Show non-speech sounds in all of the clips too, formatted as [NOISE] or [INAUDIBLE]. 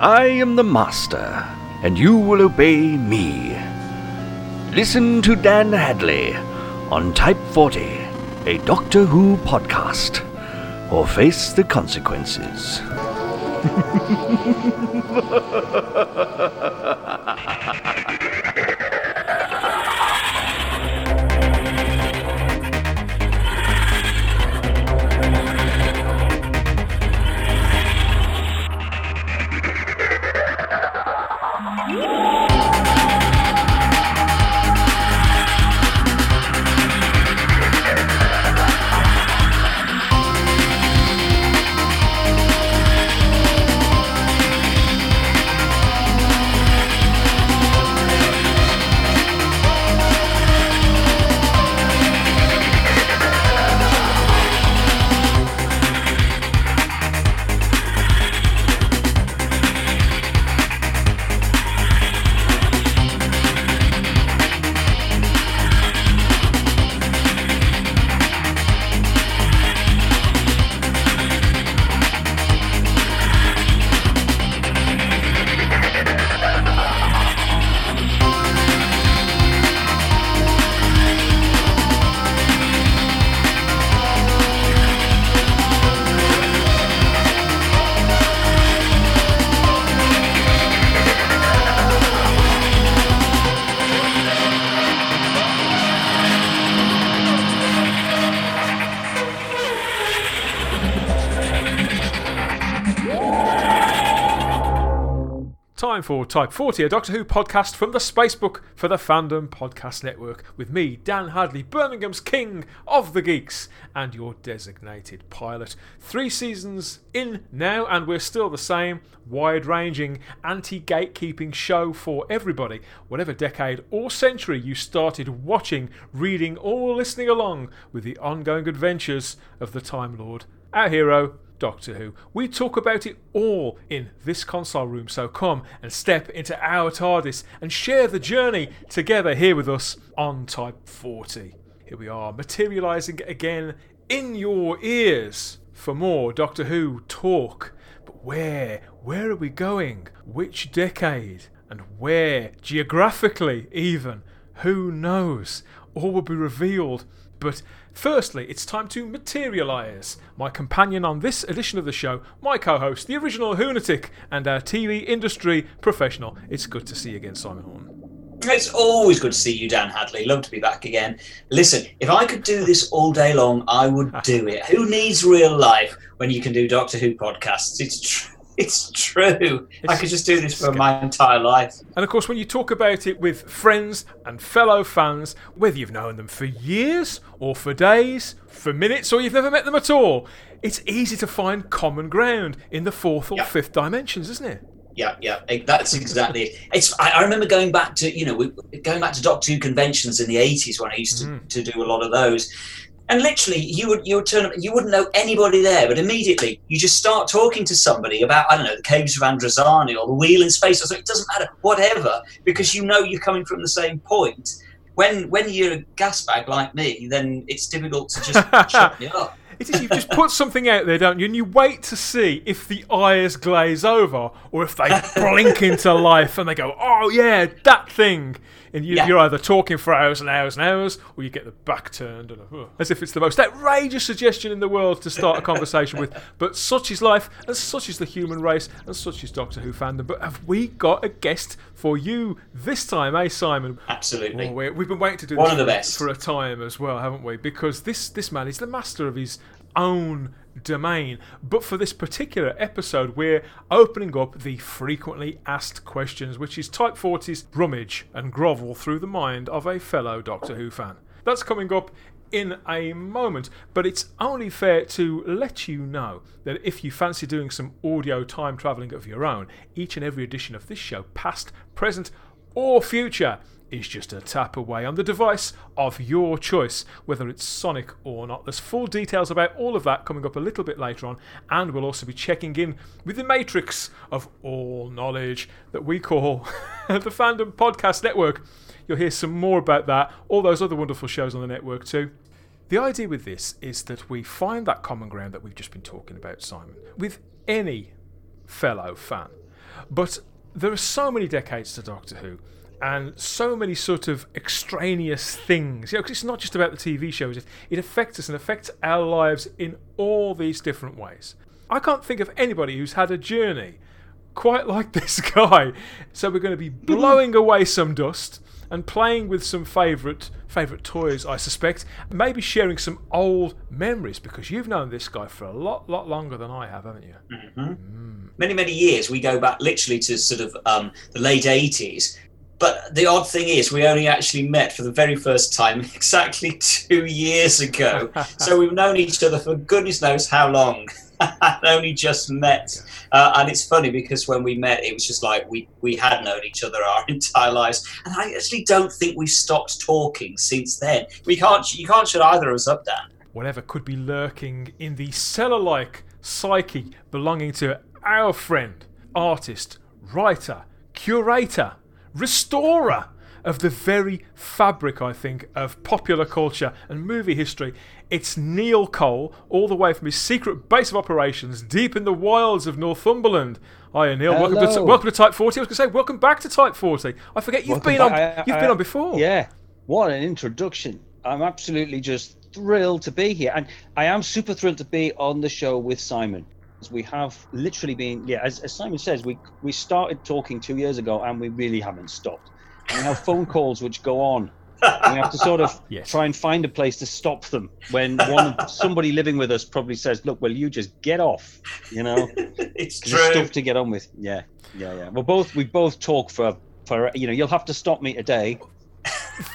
I am the Master, and you will obey me. Listen to Dan Hadley on Type 40, a Doctor Who podcast, or face the consequences. [LAUGHS] for Type 40, a Doctor Who podcast from the Spacebook for the Fandom Podcast Network, with me, Dan Hadley, Birmingham's King of the Geeks, and your designated pilot. Three seasons in now, and we're still the same wide ranging, anti gatekeeping show for everybody, whatever decade or century you started watching, reading, or listening along with the ongoing adventures of the Time Lord, our hero, Doctor Who. We talk about it all in this console room, so come and step into our TARDIS and share the journey together here with us on Type 40. Here we are, materialising again in your ears for more Doctor Who talk. But where? Where are we going? Which decade? And where? Geographically, even? Who knows? All will be revealed. But Firstly, it's time to materialise. My companion on this edition of the show, my co host, the original Hoonatic, and uh, our TV industry professional. It's good to see you again, Simon Horn. It's always good to see you, Dan Hadley. Love to be back again. Listen, if I could do this all day long, I would do it. Who needs real life when you can do Doctor Who podcasts? It's true. It's true. It's, I could just do this for my entire life. And of course, when you talk about it with friends and fellow fans, whether you've known them for years or for days, for minutes, or you've never met them at all, it's easy to find common ground in the fourth or fifth dimensions, isn't it? Yeah, yeah, that's exactly it. It's. I, remember going back to you know going back to Doctor Who conventions in the eighties when I used to, mm. to do a lot of those, and literally you would you would turn up you wouldn't know anybody there but immediately you just start talking to somebody about i don't know the caves of androzani or the wheel in space or something. It doesn't matter whatever because you know you're coming from the same point. When when you're a gas bag like me then it's difficult to just [LAUGHS] shut me up. It is, you just put something out there, don't you? And you wait to see if the eyes glaze over or if they [LAUGHS] blink into life and they go, oh, yeah, that thing and you, are either talking for hours and hours and hours, or you get the back turned, and, uh, as if it's the most outrageous suggestion in the world to start a conversation with. [LAUGHS] But such is life, and such is the human race, and such is Doctor Who fandom. But have we got a guest for you this time, eh, Simon? Absolutely. Oh, we have been waiting to do one this of the best for a time as well, haven't we? Because this this man is the master of his own domain. But for this particular episode, we're opening up the frequently asked questions, which is Type 40's rummage and grovel through the mind of a fellow Doctor Who fan. That's coming up in a moment, but it's only fair to let you know that if you fancy doing some audio time travelling of your own, each and every edition of this show, past, present, or future, is just a tap away on the device of your choice, whether it's Sonic or not. There's full details about all of that coming up a little bit later on, and we'll also be checking in with the matrix of all knowledge that we call [LAUGHS] the Fandom Podcast Network. You'll hear some more about that, all those other wonderful shows on the network too. The idea with this is that we find that common ground that we've just been talking about, Simon, with any fellow fan But there are so many decades to Doctor Who, and so many sort of extraneous things. You know, 'cause it's not just about the TV shows. It, affects us and affects our lives in all these different ways. I can't think of anybody who's had a journey quite [LAUGHS] like this guy. So we're going to be [LAUGHS] blowing away some dust and playing with some favourite favourite toys, I suspect. Maybe sharing some old memories because you've known this guy for a lot, lot longer than I have, haven't you? many many years we go back literally to sort of um, the late 80s but the odd thing is we only actually met for the very first time [LAUGHS] exactly two years ago. [LAUGHS] So we've known each other for goodness knows how long. [LAUGHS] And only just met. Uh, and it's funny because when we met it was just like we we had known each other our entire lives. And i actually don't think we've stopped talking since then. We can't you can't shut either of us up dan. Whatever could be lurking in the cellar like psyche belonging to our friend, artist, writer, curator, restorer of the very fabric, I think, of popular culture and movie history. It's Neil Cole, all the way from his secret base of operations deep in the wilds of Northumberland. Hiya, Neil. Welcome to, welcome to Type 40. I was going to say, welcome back to Type 40. I forget you've Welcome been on. back. I- you've I- been on before. Yeah. What an introduction. I'm absolutely just thrilled to be here. And I am super thrilled to be on the show with Simon. We have literally been, yeah, as, as Simon says, we we started talking two years ago and we really haven't stopped. And we have phone [LAUGHS] calls which go on. We have to sort of Yes. try and find a place to stop them when one [LAUGHS] somebody living with us probably says, "Look, well, you just get off," you know. [LAUGHS] it's true stuff to get on with. Yeah, yeah, yeah. Well, both we both talk for for you know. You'll have to stop me today.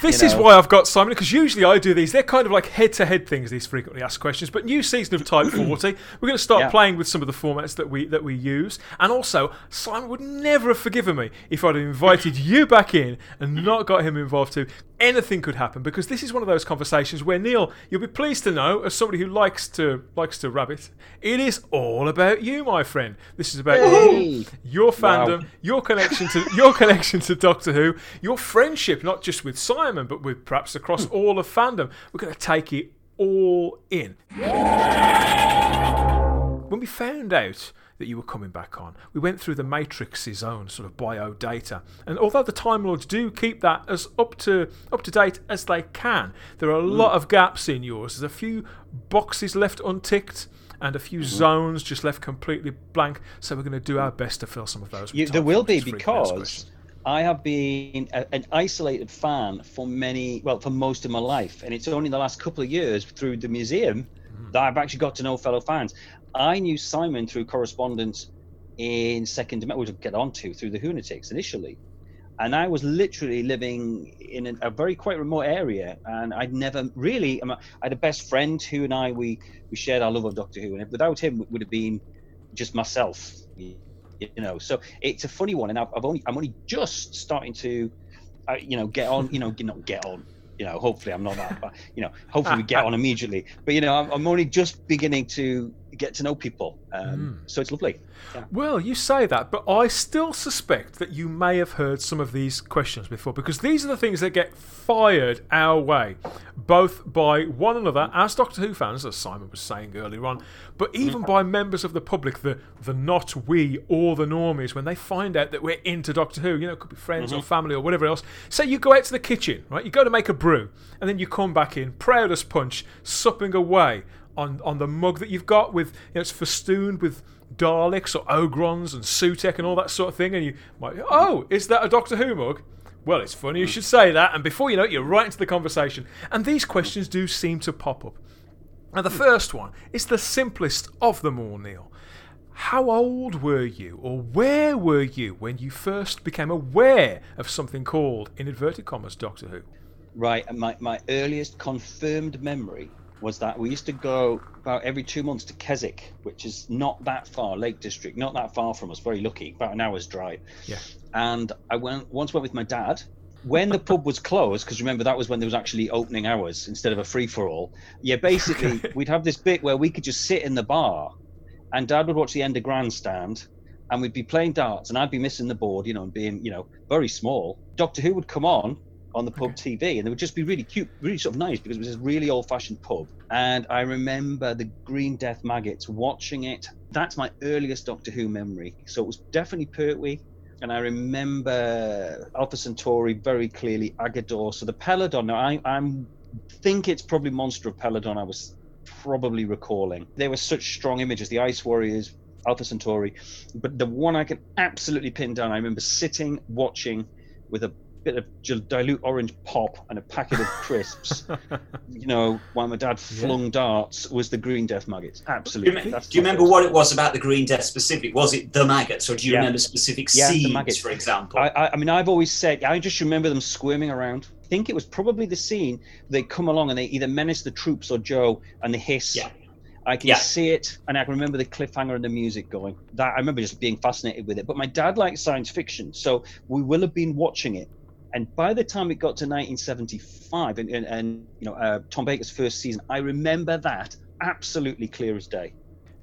This you is why I've got Simon because usually I do these. They're kind of like head-to-head things. These frequently asked questions. But new season of Type [CLEARS THROAT] 40, we're going to start Yeah. playing with some of the formats that we that we use. And also, Simon would never have forgiven me if I'd invited you back in and not got him involved too. Anything could happen because this is one of those conversations where Neil, you'll be pleased to know, as somebody who likes to likes to rabbit, it is all about you, my friend. This is about Hey. your Wow. fandom, your connection to your [LAUGHS] connection to Doctor Who, your friendship, not just with Simon, but with perhaps across hmm. all of fandom. We're going to take it all in. When we found out that you were coming back on, we went through the Matrix's own sort of bio data, and although the Time Lords do keep that as up to up to date as they can, there are a lot hmm. of gaps in yours. There's a few boxes left unticked. And a few hmm. zones just left completely blank, so we're going to do our best to fill some of those. there will be 40's frequently asked because. I have been a, an isolated fan for many, well, for most of my life, and it's only in the last couple of years through the museum hmm. that I've actually got to know fellow fans. I knew Simon through correspondence in second dimension, which we'll get onto through the Lunatics initially. And I was literally living in a, a very quite remote area, and I'd never really. I had a best friend who and I we we shared our love of Doctor Who, and without him, it would have been just myself, you know. So it's a funny one, and I've, I've only I'm only just starting to, uh, you know, get on. You know, not get on. You know, hopefully I'm not that, but you know, hopefully we get [LAUGHS] on immediately. But you know, I'm, I'm only just beginning to get to know people, um, hmm. so it's lovely. Well, you say that, but I still suspect that you may have heard some of these questions before because these are the things that get fired our way, both by one another as Doctor Who fans, as Simon was saying earlier on, but even mm-hmm. by members of the public, the the not we or the normies, when they find out that we're into Doctor Who. You know, it could be friends or mm-hmm. family or whatever else. Say you go out to the kitchen, right? You go to make a brew, and then you come back in, proud as punch, supping away on on the mug that you've got with you know it's festooned with Daleks or Ogrons and Sutekh and all that sort of thing, and you might oh is that a Doctor Who mug? Well, it's funny you hmm. should say that, and before you know it, you're right into the conversation. And these questions do seem to pop up. Now, the hmm. first one is the simplest of them all, Neil. How old were you, or where were you when you first became aware of something called, in inverted commas, Doctor Who? Right, my, my earliest confirmed memory was that we used to go about every two months to Keswick, which is not that far, Lake District, not that far from us, very lucky, about an hour's drive. Yeah. And I went once went with my dad. When the pub was closed, because remember that was when there was actually opening hours instead of a free for all. Yeah, basically [LAUGHS] we'd have this bit where we could just sit in the bar, and Dad would watch the end of Grandstand, and we'd be playing darts, and I'd be missing the board, you know, and being you know very small. Doctor Who would come on, on the pub TV, and they would just be really cute, really sort of nice because it was this really old-fashioned pub. And I remember the Green Death Maggots watching it. That's my earliest Doctor Who memory. So it was definitely Pertwee, and I remember Alpha Centauri very clearly, Aggedor. So the Peladon. Now I I'm think it's probably Monster of Peladon. I was probably recalling. There were such strong images. The Ice Warriors, Alpha Centauri, but the one I can absolutely pin down. I remember sitting watching with a bit of dilute orange pop and a packet of crisps. [LAUGHS] you know, while my dad flung yeah. darts, was the green death maggots. Absolutely. Do you, do you remember what it was about the green death specific? Was it the maggots, or do you yeah. remember specific yeah, scenes, for example? I, I, I mean, I've always said I just remember them squirming around. I think it was probably the scene they come along and they either menace the troops or Jo and they hiss. Yeah. I can yeah. see it, and I can remember the cliffhanger and the music going. That I remember just being fascinated with it. But my dad liked science fiction, so we will have been watching it. And by the time it got to 1975, and, and, and you know uh, Tom Baker's first season, I remember that absolutely clear as day.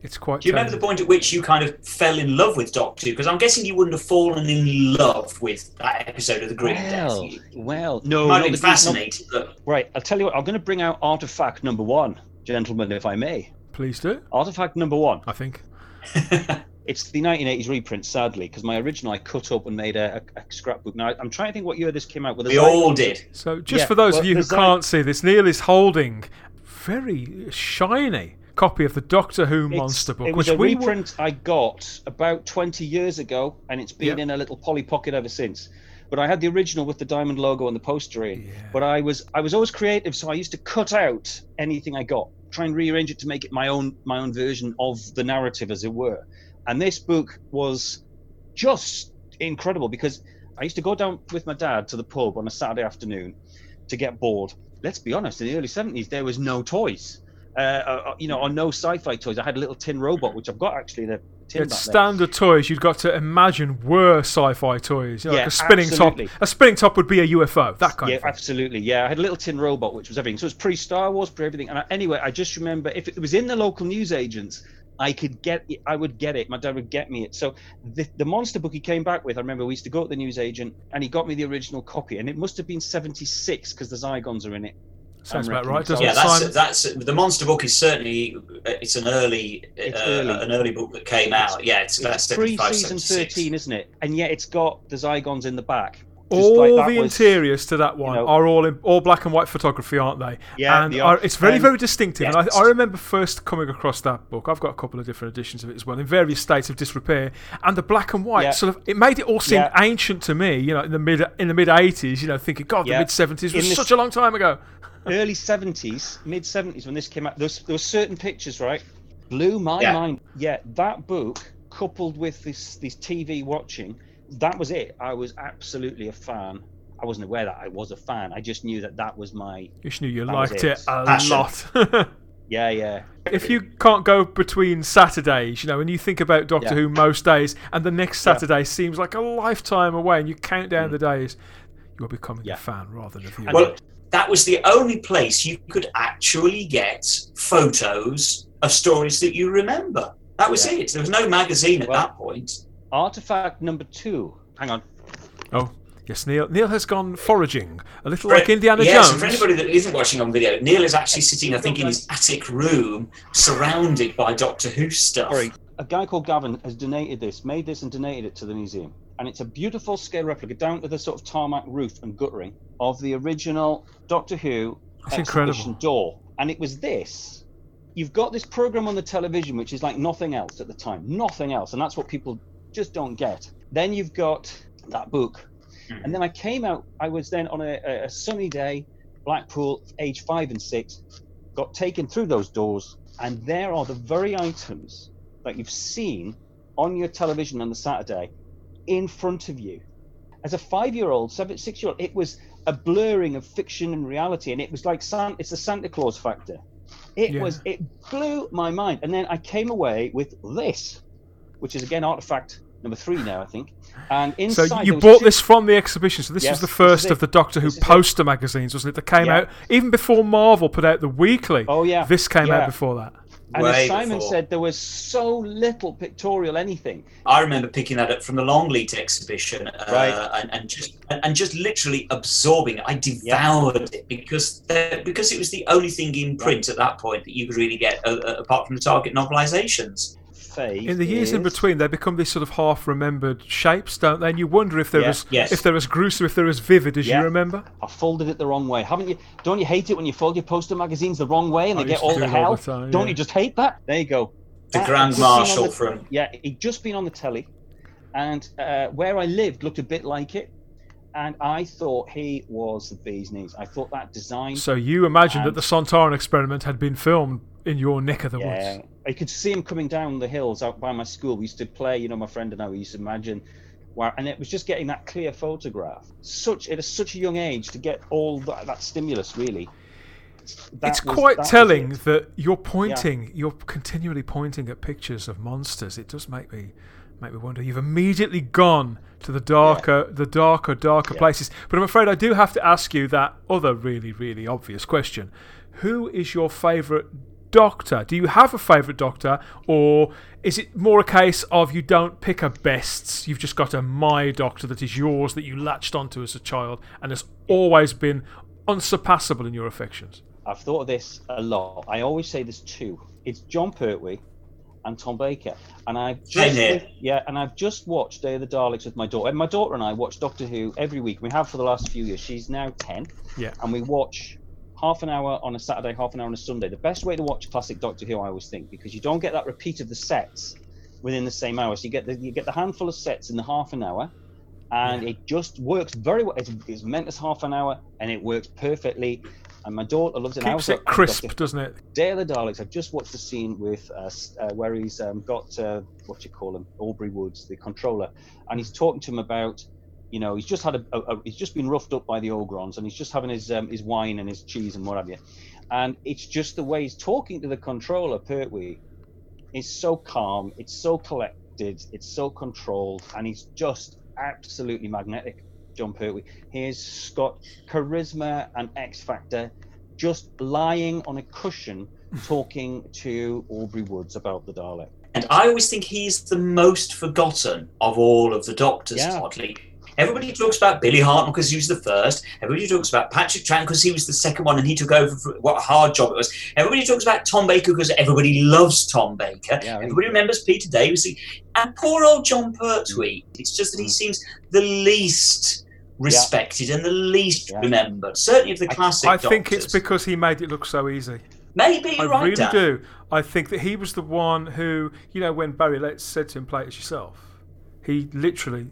It's quite. Do you remember the point at which you kind of fell in love with Doctor Who? Because I'm guessing you wouldn't have fallen in love with that episode of the Green well, Death. Well, no, might have been fascinated. But... Right, I'll tell you what. I'm going to bring out artifact number one, gentlemen, if I may. Please do. Artifact number one. I think. [LAUGHS] it's the 1980s reprint, sadly, because my original I cut up and made a, a, a scrapbook. Now I'm trying to think what year this came out. With we all did. So, just yeah, for those well, of you who can't see this, Neil is holding very shiny copy of the Doctor Who it's, monster book. It was a reprint were... I got about 20 years ago, and it's been yep. in a little Polly pocket ever since. But I had the original with the diamond logo and the poster in. Yeah. But I was I was always creative, so I used to cut out anything I got, try and rearrange it to make it my own my own version of the narrative, as it were. And this book was just incredible because I used to go down with my dad to the pub on a Saturday afternoon to get bored. Let's be honest, in the early 70s, there was no toys. Uh, uh, you know, or no sci-fi toys. I had a little tin robot, which I've got actually. The tin it's standard toys you've got to imagine were sci-fi toys. You know, yeah, like a spinning absolutely. top. A spinning top would be a UFO. That kind yeah, of. Yeah, absolutely. Yeah, I had a little tin robot, which was everything. So it was pre-Star Wars, pre-everything. And I, anyway, I just remember if it was in the local newsagents, I could get it, I would get it. My dad would get me it. So the, the monster book he came back with, I remember we used to go to the newsagent and he got me the original copy, and it must have been 76 because the Zygons are in it. Sounds about right. Doesn't yeah, that's, that's the monster book is certainly it's an early, it's uh, early. an early book that came out. Yeah, it's, it's pre-season 13, isn't it? And yet it's got the Zygons in the back all like the was, interiors to that one you know, are all in, all black and white photography, aren't they? Yeah, and they are, it's very um, very distinctive. Yes. And I, I, remember first coming across that book. I've got a couple of different editions of it as well, in various states of disrepair. And the black and white yeah. sort of it made it all seem yeah. ancient to me. You know, in the mid in the mid eighties, you know, thinking, God, the mid seventies was such a long time ago. [LAUGHS] early seventies, mid seventies, when this came out, there was, there were certain pictures, right? Blew my mind. Yeah, that book coupled with this this TV watching that was it. I was absolutely a fan. I wasn't aware that I was a fan. I just knew that that was my. You just knew you liked it. it a Passion. lot. [LAUGHS] yeah, yeah. If you can't go between Saturdays, you know, and you think about Doctor yeah. Who most days, and the next Saturday yeah. seems like a lifetime away, and you count down mm. the days, you're becoming yeah. a fan rather than a viewer. Well, that was the only place you could actually get photos of stories that you remember. That was it. There was no magazine at well, that point. Artifact number two. Hang on. Oh, yes, Neil. Neil has gone foraging, a little for, like Indiana yes, Jones. for anybody that isn't watching on video, Neil is actually sitting, I think, in his attic room, surrounded by Doctor Who stuff. Sorry, a guy called Gavin has donated this, made this, and donated it to the museum. And it's a beautiful scale replica, down to the sort of tarmac roof and guttering of the original Doctor Who That's exhibition incredible. door. And it was this. You've got this program on the television, which is like nothing else at the time, nothing else, and that's what people just don't get. Then you've got that book. Mm-hmm. And then I came out, I was then on a, a sunny day, Blackpool, age five and six, got taken through those doors, and there are the very items that you've seen on your television on the Saturday in front of you. As a five year old, seven, six year old, it was a blurring of fiction and reality, and it was like San, it's the Santa Claus factor. It yeah. was, it blew my mind. And then I came away with this which is again artifact number three now, I think. And inside, so you bought two... this from the exhibition. So this yes, was the first of the Doctor Who poster it. magazines, wasn't it? That came yeah. out even before Marvel put out the weekly. Oh yeah, this came yeah. out before that. And Way as Simon before. said, there was so little pictorial anything. I remember picking that up from the Longleat exhibition, uh, Right. and, and just and, and just literally absorbing it. I devoured it because the, because it was the only thing in print at that point that you could really get, uh, apart from the Target novelizations. Faith In the years in between, they become these sort of half-remembered shapes, don't they? And you wonder if they're Yeah. as Yes. if they're as gruesome, if they're as vivid as Yeah. you remember. I folded it the wrong way. Haven't you? Don't you hate it when you fold your poster magazines the wrong way and I they get all the it all hell? the time, Don't yeah. you just hate that? There you go. The That- Grand just been on Marshal the- from Yeah, he'd just been on the telly, and uh, where I lived looked a bit like it, and I thought he was the bee's knees. I thought that design. So you imagine that the Sontaran experiment had been filmed in your neck of the yeah, woods. I could see him coming down the hills out by my school. We used to play, you know, my friend and I. We used to imagine, where, and it was just getting that clear photograph. Such at a, such a young age to get all that, that stimulus, really. That it's was- quite that telling that you're pointing, you're continually pointing at pictures of monsters. It does make me make me wonder. You've immediately gone to the darker, the darker, darker Yeah. places. But I'm afraid I do have to ask you that other really, really obvious question: Who is your favourite doctor? Do you have a favourite doctor, or is it more a case of you don't pick a bests? You've just got a my doctor that is yours that you latched onto as a child and has always been unsurpassable in your affections. I've thought of this a lot. I always say there's two. It's Jon Pertwee and Tom Baker. And I've just here. yeah, and I've just watched Day of the Daleks with my daughter. And my daughter and I watch Doctor Who every week. We have for the last few years. She's now ten. Yeah. And we watch half an hour on a Saturday, half an hour on a Sunday. The best way to watch classic Doctor Who, I always think, because you don't get that repeat of the sets within the same hour. So you get the you get the handful of sets in the half an hour, and it just works very well. It's, it's meant as half an hour, and it works perfectly. And my daughter loves it. Keeps it crisp, Doctor- doesn't it? Day of the Daleks. I've just watched the scene with uh, uh, where he's um, got uh, what you call him, Aubrey Woods, the controller, and he's talking to him about, you know, he's just had a, a, a he's just been roughed up by the Ogrons, and he's just having his um, his wine and his cheese and what have you, and it's just the way he's talking to the controller, Pertwee, is so calm, it's so collected, it's so controlled, and he's just absolutely magnetic. Jon Pertwee. He's got charisma and X factor, just lying on a cushion [LAUGHS] talking to Aubrey Woods about the Dalek. And I always think he's the most forgotten of all of the doctors, Yeah. oddly. Everybody talks about Billy Hartnell because he was the first. Everybody talks about Patrick Troughton because he was the second one and he took over for what a hard job it was. Everybody talks about Tom Baker because everybody loves Tom Baker. Yeah, I everybody remembers Peter Davis. And poor old Jon Pertwee. It's just that he Mm. seems the least respected and the least Yeah. remembered. Certainly of the I- classic I think it's because he made it look so easy. Maybe I you're right, really Dan. do. I think that he was the one who, you know, when Barry Letts said to him, "Play it as yourself," he literally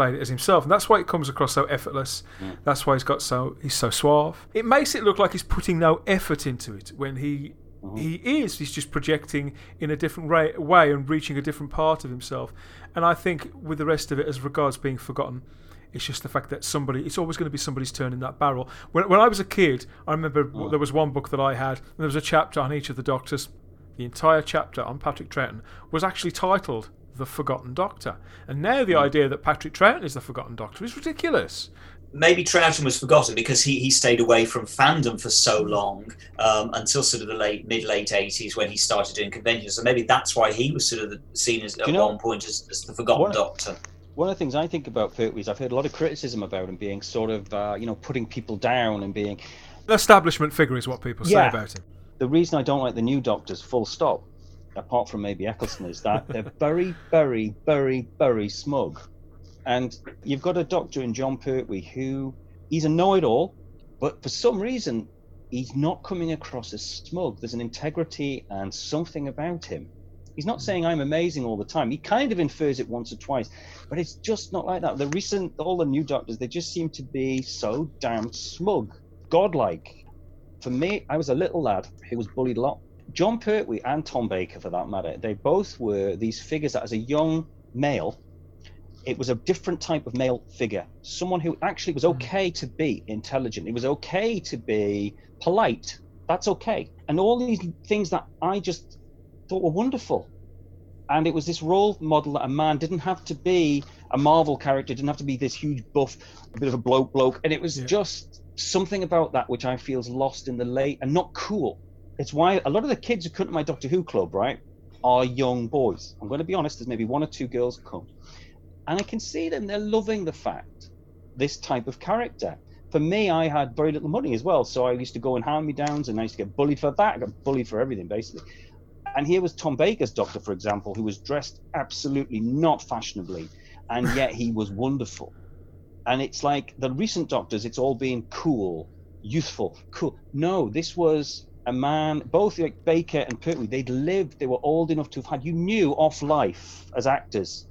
played it as himself, and that's why it comes across so effortless. That's why he's got so he's so suave. It makes it look like he's putting no effort into it when he. Mm-hmm. He is. He's just projecting in a different way, way and reaching a different part of himself. And I think with the rest of it, as regards being forgotten, it's just the fact that somebody, it's always going to be somebody's turn in that barrel. When, when I was a kid, I remember w there was one book that I had, and there was a chapter on each of the doctors. The entire chapter on Patrick Troughton was actually titled The Forgotten Doctor. And now the idea that Patrick Troughton is the Forgotten Doctor is ridiculous. maybe Troughton was forgotten because he, he stayed away from fandom for so long um, until sort of the late mid late eighties when he started doing conventions. So maybe that's why he was sort of the, seen as at you know- one point as, as the forgotten What- doctor. One of the things I think about Pertwee is I've heard a lot of criticism about him being sort of, uh, you know, putting people down and being. The establishment figure is what people say about him. The reason I don't like the new Doctors, full stop, apart from maybe Eccleston, is that they're very, very, very, very smug. And you've got a Doctor in Jon Pertwee who he's a know-it-all, but for some reason he's not coming across as smug. There's an integrity and something about him. He's not saying I'm amazing all the time. He kind of infers it once or twice, but it's just not like that. The recent, all the new doctors, they just seem to be so damn smug, godlike. For me, I was a little lad who was bullied a lot. Jon Pertwee and Tom Baker, for that matter, they both were these figures that, as a young male, it was a different type of male figure. Someone who actually was hmm. okay to be intelligent. It was okay to be polite. That's okay. And all these things that I just thought were wonderful. And it was this role model that a man didn't have to be a Marvel character, didn't have to be this huge buff, a bit of a bloke bloke. And it was Yeah. just something about that which I feel is lost in the late and not cool. It's why a lot of the kids who come to my Doctor Who club, right, are young boys. I'm going to be honest. There's maybe one or two girls come, and I can see them. They're loving the fact this type of character. For me, I had very little money as well, so I used to go in hand me downs, and I used to get bullied for that. I got bullied for everything basically. And here was Tom Baker's Doctor, for example, who was dressed absolutely not fashionably, and yet he was wonderful. And it's like the recent Doctors, it's all being cool, youthful, cool. No, this was a man, both like Baker and Pertwee, they'd lived, they were old enough to have had, you knew off life as actors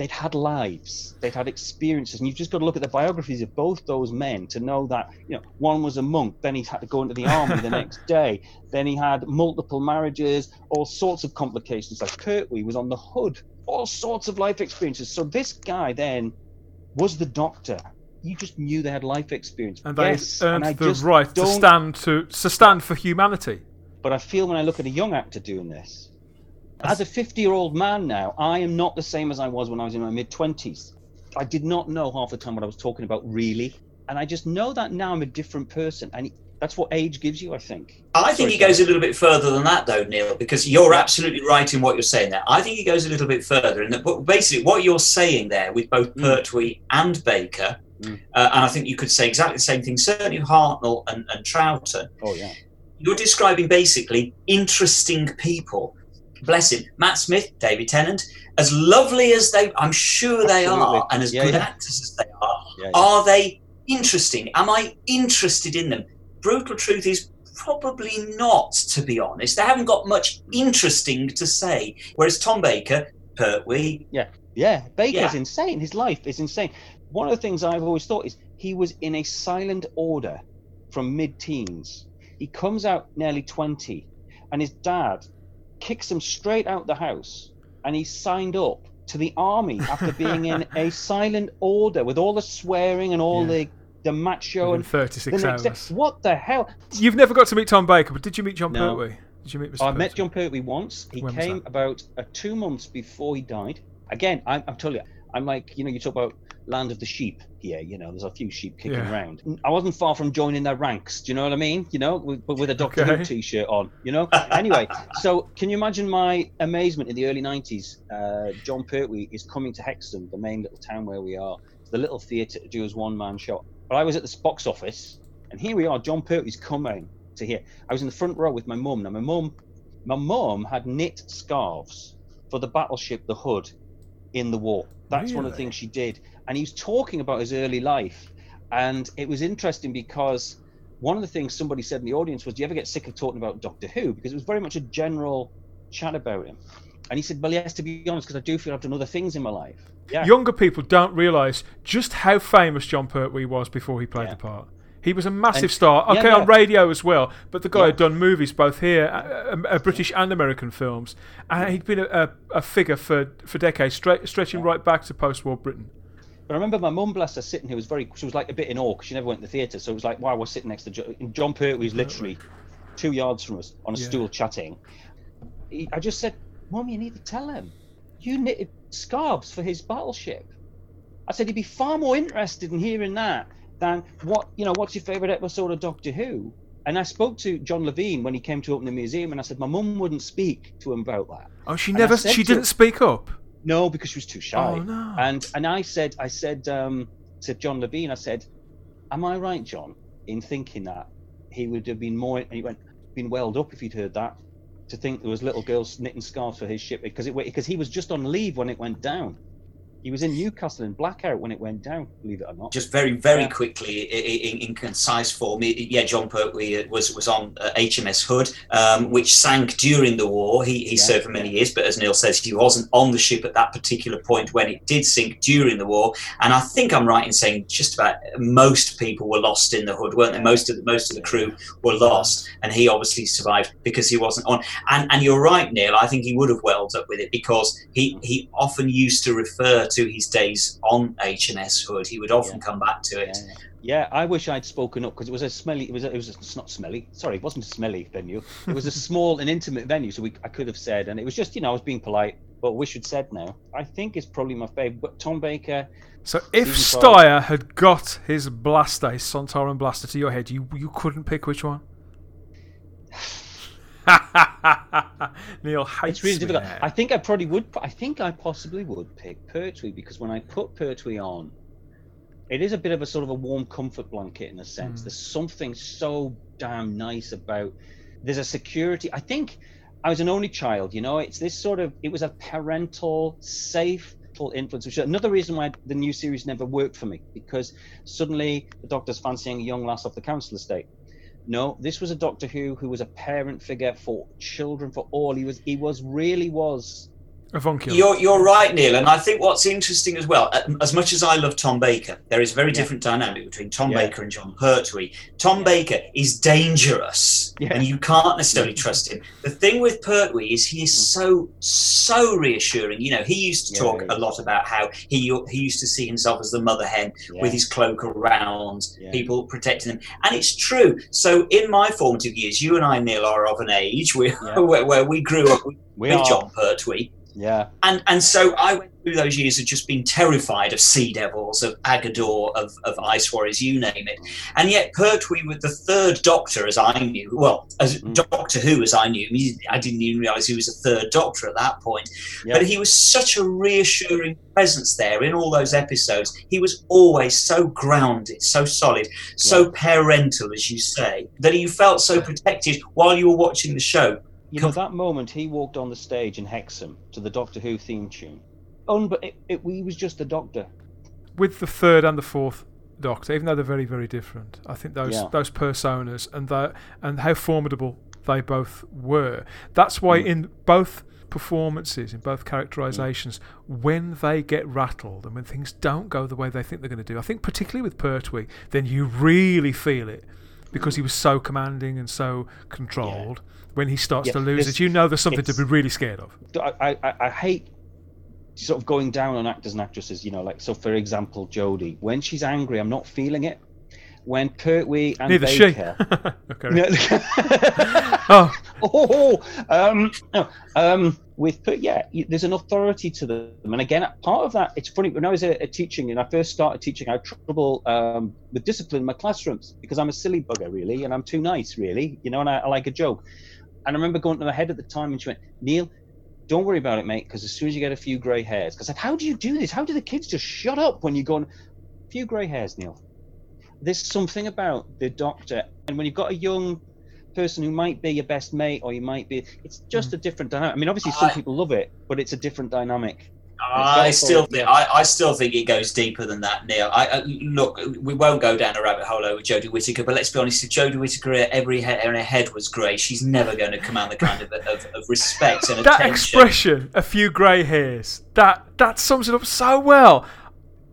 they'd had lives, they'd had experiences, and you've just got to look at the biographies of both those men to know that you know one was a monk, then he had to go into the army the next [LAUGHS] day, then he had multiple marriages, all sorts of complications. Like Pertwee was on the hood, all sorts of life experiences. So this guy then was the doctor. You just knew they had life experience, and they yes, earned and the right to stand to to stand for humanity. But I feel when I look at a young actor doing this, as a 50 year old man now, I am not the same as I was when I was in my mid 20s. I did not know half the time what I was talking about, really. And I just know that now I'm a different person. And that's what age gives you, I think. I think Sorry, he goes a little bit further than that, though, Neil, because you're absolutely right in what you're saying there. I think he goes a little bit further, and that but basically what you're saying there with both Mm. Pertwee and Baker, Mm. uh, and I think you could say exactly the same thing. Certainly Hartnell and, and Troughton. Oh, yeah. You're describing basically interesting people. Bless him, Matt Smith, David Tennant, as lovely as they, I'm sure they Absolutely. are, and as Yeah, good yeah. actors as they are. Yeah. Are they interesting? Am I interested in them? Brutal truth is probably not, to be honest. They haven't got much interesting to say. Whereas Tom Baker, Pertwee, Yeah, yeah. Baker's Yeah. insane. His life is insane. One of the things I've always thought is he was in a silent order from mid teens. He comes out nearly 20, and his dad kicks him straight out the house, and he signed up to the army after being in [LAUGHS] a silent order with all the swearing and all Yeah. the, the match show, and 36 hours. day. What the hell? You've never got to meet Tom Baker, but did you meet John No. Pertwee? Did you meet Mr. I met Jon Pertwee once. He When came about uh, two months before he died. Again, I'm, I'm telling you, I'm like, you know, you talk about land of the sheep here. You know, there's a few sheep kicking Yeah. around. I wasn't far from joining their ranks. Do you know what I mean? You know, with, but with a Doctor Okay. Who t-shirt on. You know. anyway, so can you imagine my amazement in the early '90s? Uh, Jon Pertwee is coming to Hexham, the main little town where we are, the little theatre to do his one-man show. But I was at this box office, and here we are. Jon Pertwee's coming to here. I was in the front row with my mum. Now my mum, my mum had knit scarves for the battleship the Hood in the war. That's one of the things she did. And he was talking about his early life, and it was interesting because one of the things somebody said in the audience was, "Do you ever get sick of talking about Doctor Who?" Because it was very much a general chat about him. And he said, "Well, yes, to be honest, because I do feel I've done other things in my life." Yeah. Younger people don't realise just how famous Jon Pertwee was before he played Yeah. the part. He was a massive And- star. Okay, yeah. on radio as well, but the guy had done movies both here, uh, uh, uh, British and American films, and he'd been a, a, a figure for for decades, stre- stretching right back to post-war Britain. But I remember my mum, bless her, sitting here was very. She was like a bit in awe because she never went to the theatre. So it was like, why wow, we're sitting next to John, Jon Pertwee, was literally two yards from us on a stool chatting. He, I just said, Mum, you need to tell him. You knitted scarves for his battleship. I said he'd be far more interested in hearing that than what you know. What's your favourite episode of Doctor Who? And I spoke to John Levene when he came to open the museum, and I said my mum wouldn't speak to him about that. Oh, she And never, she didn't speak up. No, because she was too shy. Oh, no. And and I said, I said, um, to John Levene, I said, "Am I right, John, in thinking that he would have been more?" And he went, "Been welled up if he'd heard that." To think there was little girls knitting scarves for his ship because it because he was just on leave when it went down. He was in Newcastle in blackout when it went down. Believe it or not. just very, very Yeah. quickly i- i- in, in concise form, yeah, Jon Pertwee was was on uh, HMS Hood, um, which sank during the war. He, he Yeah, served for many years, but as Neil says, he wasn't on the ship at that particular point when it did sink during the war. And I think I'm right in saying just about most people were lost in the Hood, weren't they? Most of the, most of the crew were lost, and he obviously survived because he wasn't on. And and you're right, Neil. I think he would have welled up with it because he he often used to refer to his days on HMS Hood. He would often Yeah. come back to it. Yeah, yeah. Yeah, I wish I'd spoken up because it was a smelly. It was. A, it was. A, it's not smelly. Sorry, it wasn't a smelly venue. It was a [LAUGHS] small and intimate venue, so we I could have said, and it was just you know I was being polite, but wish had said now. I think it's probably my favourite. But Tom Baker, So if Styre had got his blaster, his Sontaran blaster to your head, you you couldn't pick which one. [SIGHS] [LAUGHS] [LAUGHS] Neil hates It's really difficult. now. I think I probably would. I think I possibly would pick Pertwee because when I put Pertwee on, it is a bit of a sort of a warm comfort blanket in a sense. Mm. There's something so damn nice about. There's a security. I think I was an only child. You know, it's this sort of. It was a parental, safe influence, which is another reason why the new series never worked for me because suddenly the Doctor's fancying a young lass off the council estate. No, this was a Doctor Who who was a parent figure for children, for all. He was, he was really was. You're, you're right, Neil. And I think what's interesting as well, uh, as much as I love Tom Baker, there is a very Yeah. different dynamic between Tom Yeah. Baker and Jon Pertwee. Tom. Baker is dangerous Yeah. and you can't necessarily trust him. The thing with Pertwee is he is so, so reassuring. You know, he used to talk a lot about how he, he used to see himself as the mother hen with his cloak around, people protecting him. And it's true. So in my formative years, you and I, Neil, are of an age where, [LAUGHS] where, where we grew up with we. Jon Pertwee Yeah, and and so I went through those years of just being terrified of sea devils, of Aggedor, of, of ice warriors, you name it. And yet Pertwee was the third Doctor, as I knew. Well, as Mm. Doctor Who, as I knew. I didn't even realise he was a third Doctor at that point. yeah. But he was such a reassuring presence there in all those episodes. He was always so grounded, so solid, so Yeah. parental, as you say, that you felt so protected while you were watching the show. You know, that moment he walked on the stage in Hexham to the Doctor Who theme tune. Unbe- it, it, he was just the Doctor. with the third and the fourth Doctor, even though they're very, very different, I think those Yeah. those personas and the, and how formidable they both were. That's why Mm. in both performances, in both characterizations, when they get rattled and when things don't go the way they think they're going to do, I think particularly with Pertwee, then you really feel it because he was so commanding and so controlled. When he starts Yeah, to lose it, you know there's something to be really scared of. I, I, I hate sort of going down on actors and actresses, you know, like, so for example, Jodie, when she's angry, I'm not feeling it. When Pertwee and Neither Baker. she. [LAUGHS] okay. [LAUGHS] Oh, [LAUGHS] oh, um, um, with but yeah, there's an authority to them, and again, part of that. It's funny when I was a, a teaching and I first started teaching, I had trouble um, with discipline in my classrooms because I'm a silly bugger, really, and I'm too nice, really, you know, and I, I like a joke. And I remember going to my head at the time, and she went, "Neil, don't worry about it, mate, because as soon as you get a few grey hairs, because I said, how do you do this? How do the kids just shut up when you're going, a few grey hairs, Neil? There's something about the doctor, and when you've got a young person who might be your best mate, or you might be, it's just hmm. a different dynamic. I mean, obviously, some I- people love it, but it's a different dynamic. I still think yeah. I, I still think it goes deeper than that, Neil. I, I look, we won't go down a rabbit hole over Jodie Whittaker, but let's be honest. If Jodie Whittaker every hair in her head was grey, she's never going to command the kind of, of, of respect and that attention. expression, a few grey hairs, that that sums it up so well.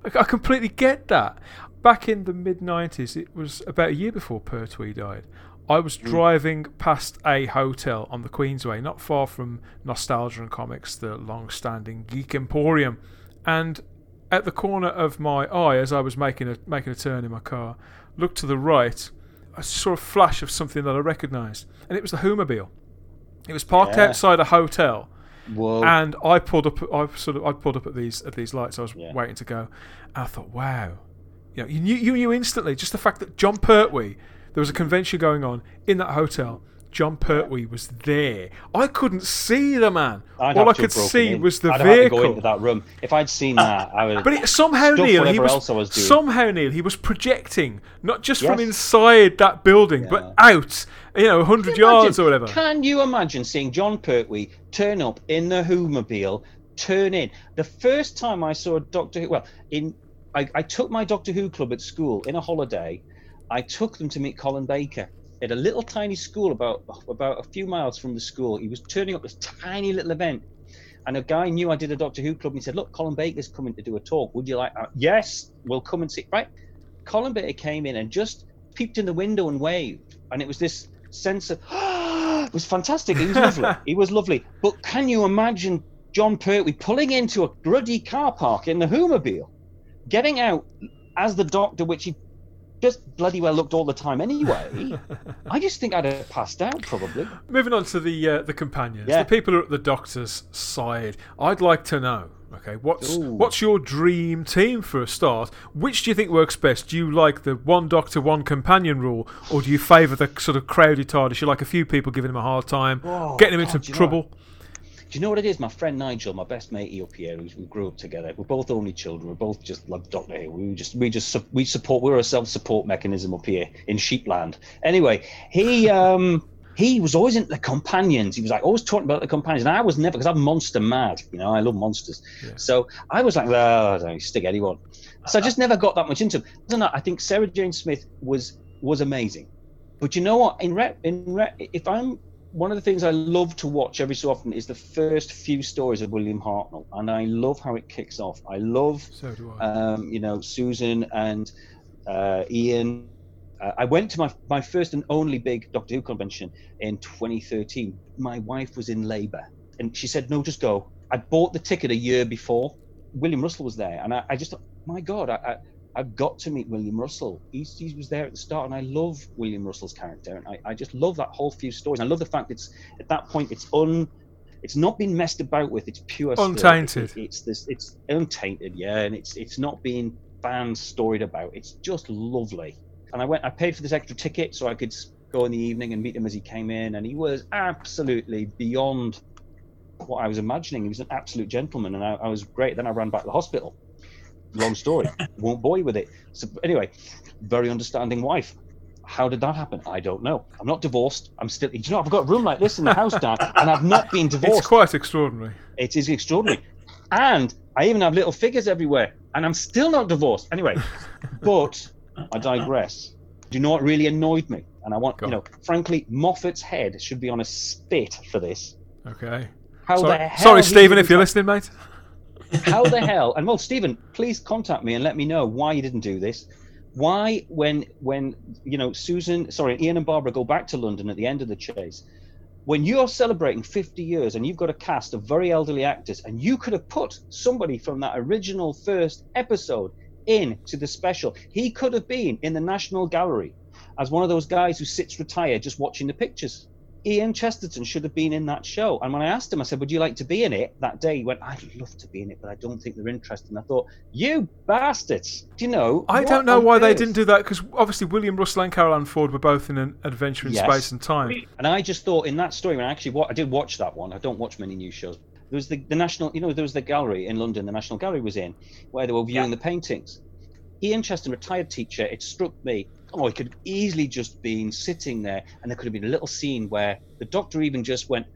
I, I completely get that. Back in the mid '90s, it was about a year before Pertwee died. I was mm. driving past a hotel on the Queensway, not far from Nostalgia and Comics, the long-standing geek emporium, and at the corner of my eye, as I was making a making a turn in my car, looked to the right. I saw a flash of something that I recognised, and it was the Whomobile. It was parked Yeah. outside a hotel, Whoa. and I pulled up. I sort of I pulled up at these at these lights. I was Yeah. waiting to go, and I thought, wow, you know, you knew you knew instantly just the fact that Jon Pertwee. There was a convention going on in that hotel. Jon Pertwee was there. I couldn't see the man. I'd All I could see in. was the vehicle. I'd have had to go into that room. If I'd seen uh, that, I would. But it, somehow, Neil, he was, was somehow, Neil, he was projecting not just from inside that building, but out, you know, hundred yards or whatever. Can you imagine seeing Jon Pertwee turn up in the Whomobile, turn in? The first time I saw Doctor Who, well, in I, I took my Doctor Who club at school in a holiday. I took them to meet Colin Baker at a little tiny school about about a few miles from the school. He was turning up this tiny little event. And a guy knew I did a Doctor Who club and he said, Look, Colin Baker's coming to do a talk. Would you like that? Yes, we'll come and see. Right. Colin Baker came in and just peeped in the window and waved. And it was this sense of, [GASPS] it was fantastic. He was [LAUGHS] lovely. he was lovely. But can you imagine Jon Pertwee pulling into a ruddy car park in the Whomobile, getting out as the doctor, which he just bloody well looked all the time anyway. [LAUGHS] I just think I'd have passed out probably. Moving on to the uh, the companions, Yeah. the people who are at the doctor's side. I'd like to know. Okay, what's Ooh. what's your dream team for a start? Which do you think works best? Do you like the one doctor, one companion rule, or do you favour the sort of crowded TARDIS? You like a few people giving him a hard time, Oh, getting him into God, do you know trouble? Do you know what it is? My friend Nigel, my best mate up here, we grew up together. We're both only children. We're both just love Doctor Who. We just, we just, we support. We're a self-support mechanism up here in Sheepland. Anyway, he, [LAUGHS] um, he was always into the companions. He was like always talking about the companions, and I was never because I'm monster mad. You know, I love monsters. Yeah. So I was like, well, I don't know, stick anyone. So I just never got that much into. Them. I don't know. I think Sarah Jane Smith was was amazing, but you know what? In re- in re- if I'm one of the things I love to watch every so often is the first few stories of William Hartnell, and I love how it kicks off. I love, So do I. um, you know, Susan and uh, Ian. Uh, I went to my my first and only big Doctor Who convention in 2013. My wife was in labour, and she said, "No, just go." I bought the ticket a year before. William Russell was there, and I, I just thought, my God, I, I I've got to meet William Russell. He's, he was there at the start, and I love William Russell's character, and I, I just love that whole few stories. I love the fact it's at that point it's un, it's not been messed about with. It's pure. Untainted. It- it's this, it's untainted, yeah, and it's it's not being fan storied about. It's just lovely. And I went, I paid for this extra ticket so I could go in the evening and meet him as he came in, and he was absolutely beyond what I was imagining. He was an absolute gentleman, and I, I was great. Then I ran back to the hospital. Long story. [LAUGHS] Won't bore you with it. So anyway, very understanding wife. How did that happen? I don't know. I'm not divorced. I'm still. Do you know? I've got a room like this in the house, Dan, [LAUGHS] and I've not been divorced. It's quite extraordinary. It is extraordinary. And I even have little figures everywhere, and I'm still not divorced. Anyway, [LAUGHS] but I digress. Do you know what really annoyed me? And I want, Go you know, frankly, Moffat's head should be on a spit for this. Okay. How Sorry, the hell? sorry Stephen, if you're listening, mate. How the hell? And well, Stephen, please contact me and let me know why you didn't do this. Why, when when you know Susan, sorry, Ian and Barbara go back to London at the end of the chase, when you're celebrating 50 years and you've got a cast of very elderly actors, and you could have put somebody from that original first episode in to the special, he could have been in the National Gallery as one of those guys who sits retired just watching the pictures. Ian Chesterton should have been in that show. And when I asked him, I said, Would you like to be in it that day? He went, I'd love to be in it, but I don't think they're interested. And I thought, You bastards. Do you know? I don't know why they didn't do that because obviously William Russell and Carole Ann Ford were both in an adventure in Yes. space and time. And I just thought in that story, when I actually wa- I did watch that one. I don't watch many new shows. There was the, the national, you know, there was the gallery in London. The National Gallery was in where they were viewing Yeah. the paintings. Ian Cheston, retired teacher. It struck me. Oh, it could have easily just been sitting there, and there could have been a little scene where the doctor even just went,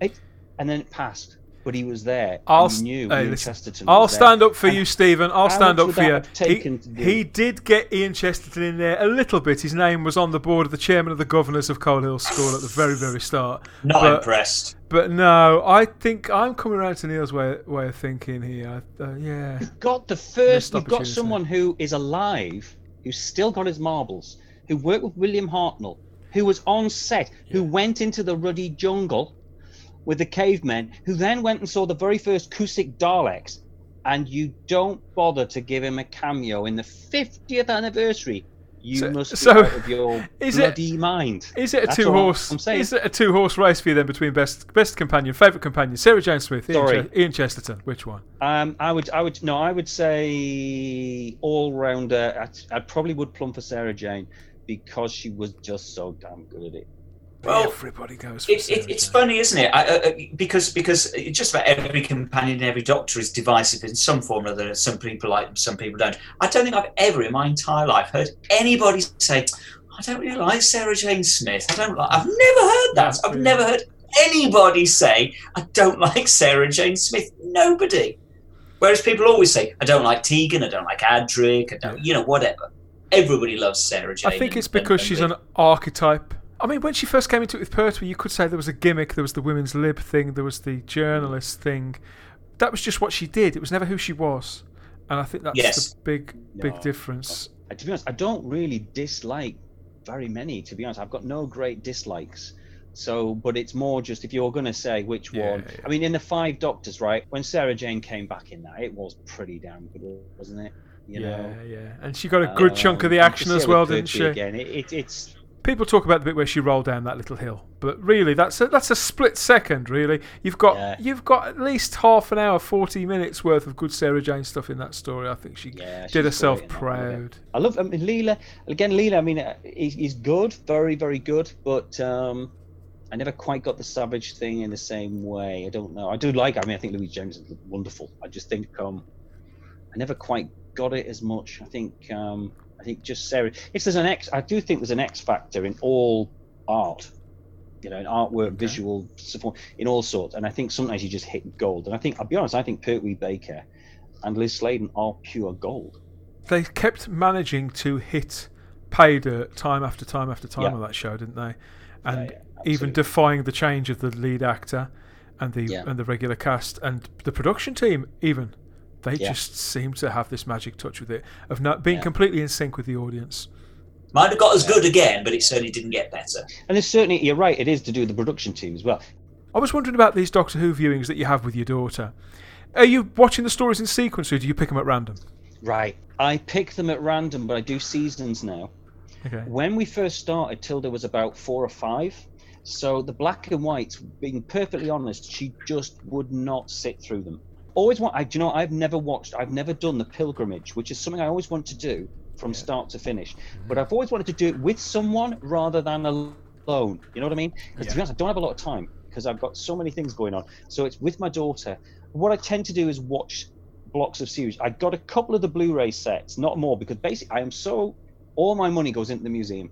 it, and then it passed. But he was there. I'll, he knew hey, Ian Chesterton. I'll was there. stand up for And you, Stephen. I'll stand up for you. taken He, he did get Ian Chesterton in there a little bit. His name was on the board of the chairman of the governors of Coal Hill School at the very, very start. Not But- impressed. But no, I think I'm coming around to Neil's way, way of thinking here. Uh, yeah. got the first. You've got someone who is alive, who's still got his marbles, who worked with William Hartnell, who was on set, who went into the ruddy jungle with the cavemen, who then went and saw the very first Cusick Daleks, and you don't bother to give him a cameo in the 50th anniversary. You So- must be so, out of your [LAUGHS] is it- bloody mind. Is it a That's two horse? I'm saying. Is it a two horse race for you then between best best companion, favourite companion, Sarah Jane Smith, Ian, Sorry. Ches- Ian Chesterton? Which one? Um, I would, I would, no, I would say all rounder. I, I probably would plumb for Sarah Jane because she was just so damn good at it. Well, Everybody goes. For It, it, it's funny, isn't it? I, uh, uh, because because just about every companion, and every doctor is divisive in some form or other. Some people like, them, some people don't. I don't think I've ever in my entire life heard anybody say, "I don't really like Sarah Jane Smith." I don't like. I've never heard that. I've yeah. never heard anybody say, "I don't [LAUGHS] like Sarah Jane Smith." Nobody. Whereas people always say, "I don't like Tegan. I don't like Adric. I don't, you know, whatever." Everybody loves Sarah Jane. I think it's because and- she's and an archetype. I mean, when she first came into it with Pertwee, you could say there was a gimmick. There was the women's lib thing. There was the journalist thing. That was just what she did. It was never who she was, and I think that's Yes. the big, big No. difference. To be honest, I don't really dislike very many. To be honest, I've got no great dislikes. So, but it's more just if you're going to say which Yeah, one. yeah. I mean, in the Five Doctors, right? When Sarah Jane came back in that, it was pretty damn good, wasn't it? You yeah, know, yeah, and she got a good chunk of the Um, action as well, didn't she? Again, it, it, it's People talk about the bit where she rolled down that little hill, but really, that's a, that's a split second. Really, you've got Yeah. you've got at least half an hour, forty minutes worth of good Sarah Jane stuff in that story. I think she Yeah, did herself great in that, I love it. proud. I love. I mean, Leela again. Leela. I mean, uh, he's, he's good, very, very good. But um, I never quite got the Savage thing in the same way. I don't know. I do like. I mean, I think Louise Jameson is wonderful. I just think um, I never quite got it as much. I think. Um, I think just Sarah. If there's an X, I do think there's an X factor in all art. You know, in artwork, visual support, in all sorts. And I think sometimes you just hit gold. And I think, I'll be honest, I think Pertwee Baker and Liz Sladen are pure gold. They kept managing to hit pay dirt time after time after time Yeah. on that show, didn't they? And yeah, even defying the change of the lead actor and the Yeah. and the regular cast and the production team even they Yeah. just seem to have this magic touch with it of not being Yeah. completely in sync with the audience. Might have got as good again, but it certainly didn't get better. And it's certainly, you're right, it is to do with the production team as well. I was wondering about these Doctor Who viewings that you have with your daughter. Are you watching the stories in sequence or do you pick them at random? Right. I pick them at random, but I do seasons now. Okay. When we first started, Tilda was about four or five. So the black and whites, being perfectly honest, she just would not sit through them. Always want. I, do you know? I've never watched. I've never done the pilgrimage, which is something I always want to do from start to finish. Mm-hmm. But I've always wanted to do it with someone rather than alone. You know what I mean? Because to be honest, I don't have a lot of time because I've got so many things going on. So it's with my daughter. What I tend to do is watch blocks of series. I got a couple of the Blu-ray sets, not more, because basically I am so all my money goes into the museum.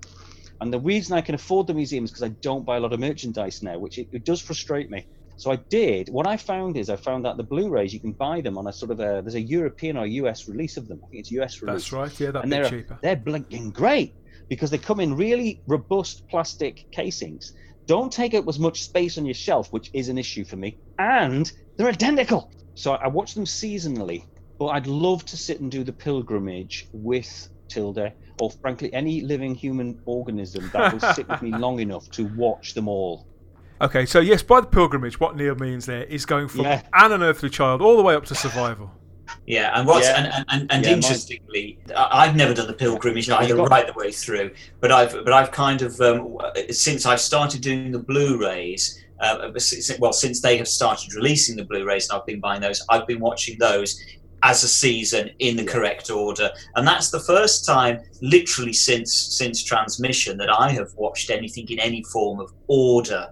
And the reason I can afford the museum is because I don't buy a lot of merchandise now, which it, it does frustrate me. So I did. What I found is I found that the Blu-rays you can buy them on a sort of a there's a European or US release of them. I think it's US release. That's right, yeah, that'd and they're cheaper. they're blinking great because they come in really robust plastic casings. Don't take up as much space on your shelf, which is an issue for me, and they're identical. So I watch them seasonally, but I'd love to sit and do the pilgrimage with Tilda, or frankly, any living human organism that will sit with me [LAUGHS] long enough to watch them all. Okay, so yes, by the pilgrimage, what Neil means there is going from Yeah. an unearthly child all the way up to survival. Yeah, and what's Yeah. and, and, and, and Yeah, interestingly, I- I've never done the pilgrimage either got- right the way through, but I've but I've kind of um, since I've started doing the Blu-rays. Uh, well, since they have started releasing the Blu-rays, and I've been buying those, I've been watching those as a season in the correct order, and that's the first time, literally since since transmission, that I have watched anything in any form of order.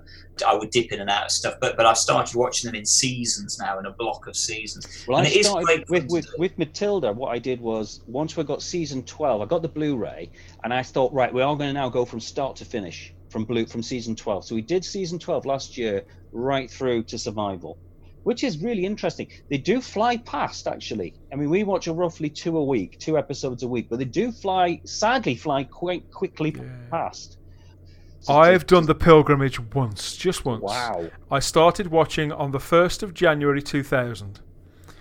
I would dip in and out of stuff, but but I've started watching them in seasons now, in a block of seasons. Well, And I it is started great with, with, with Matilda. What I did was once we got season twelve, I got the Blu-ray, and I thought, right, we are going to now go from start to finish from blue from season twelve. So we did season twelve last year, right through to survival, which is really interesting. They do fly past, actually. I mean, we watch a roughly two a week, two episodes a week, but they do fly, sadly, fly quite quickly past. So I've done the pilgrimage once, just once. Wow. I started watching on the 1st of January 2000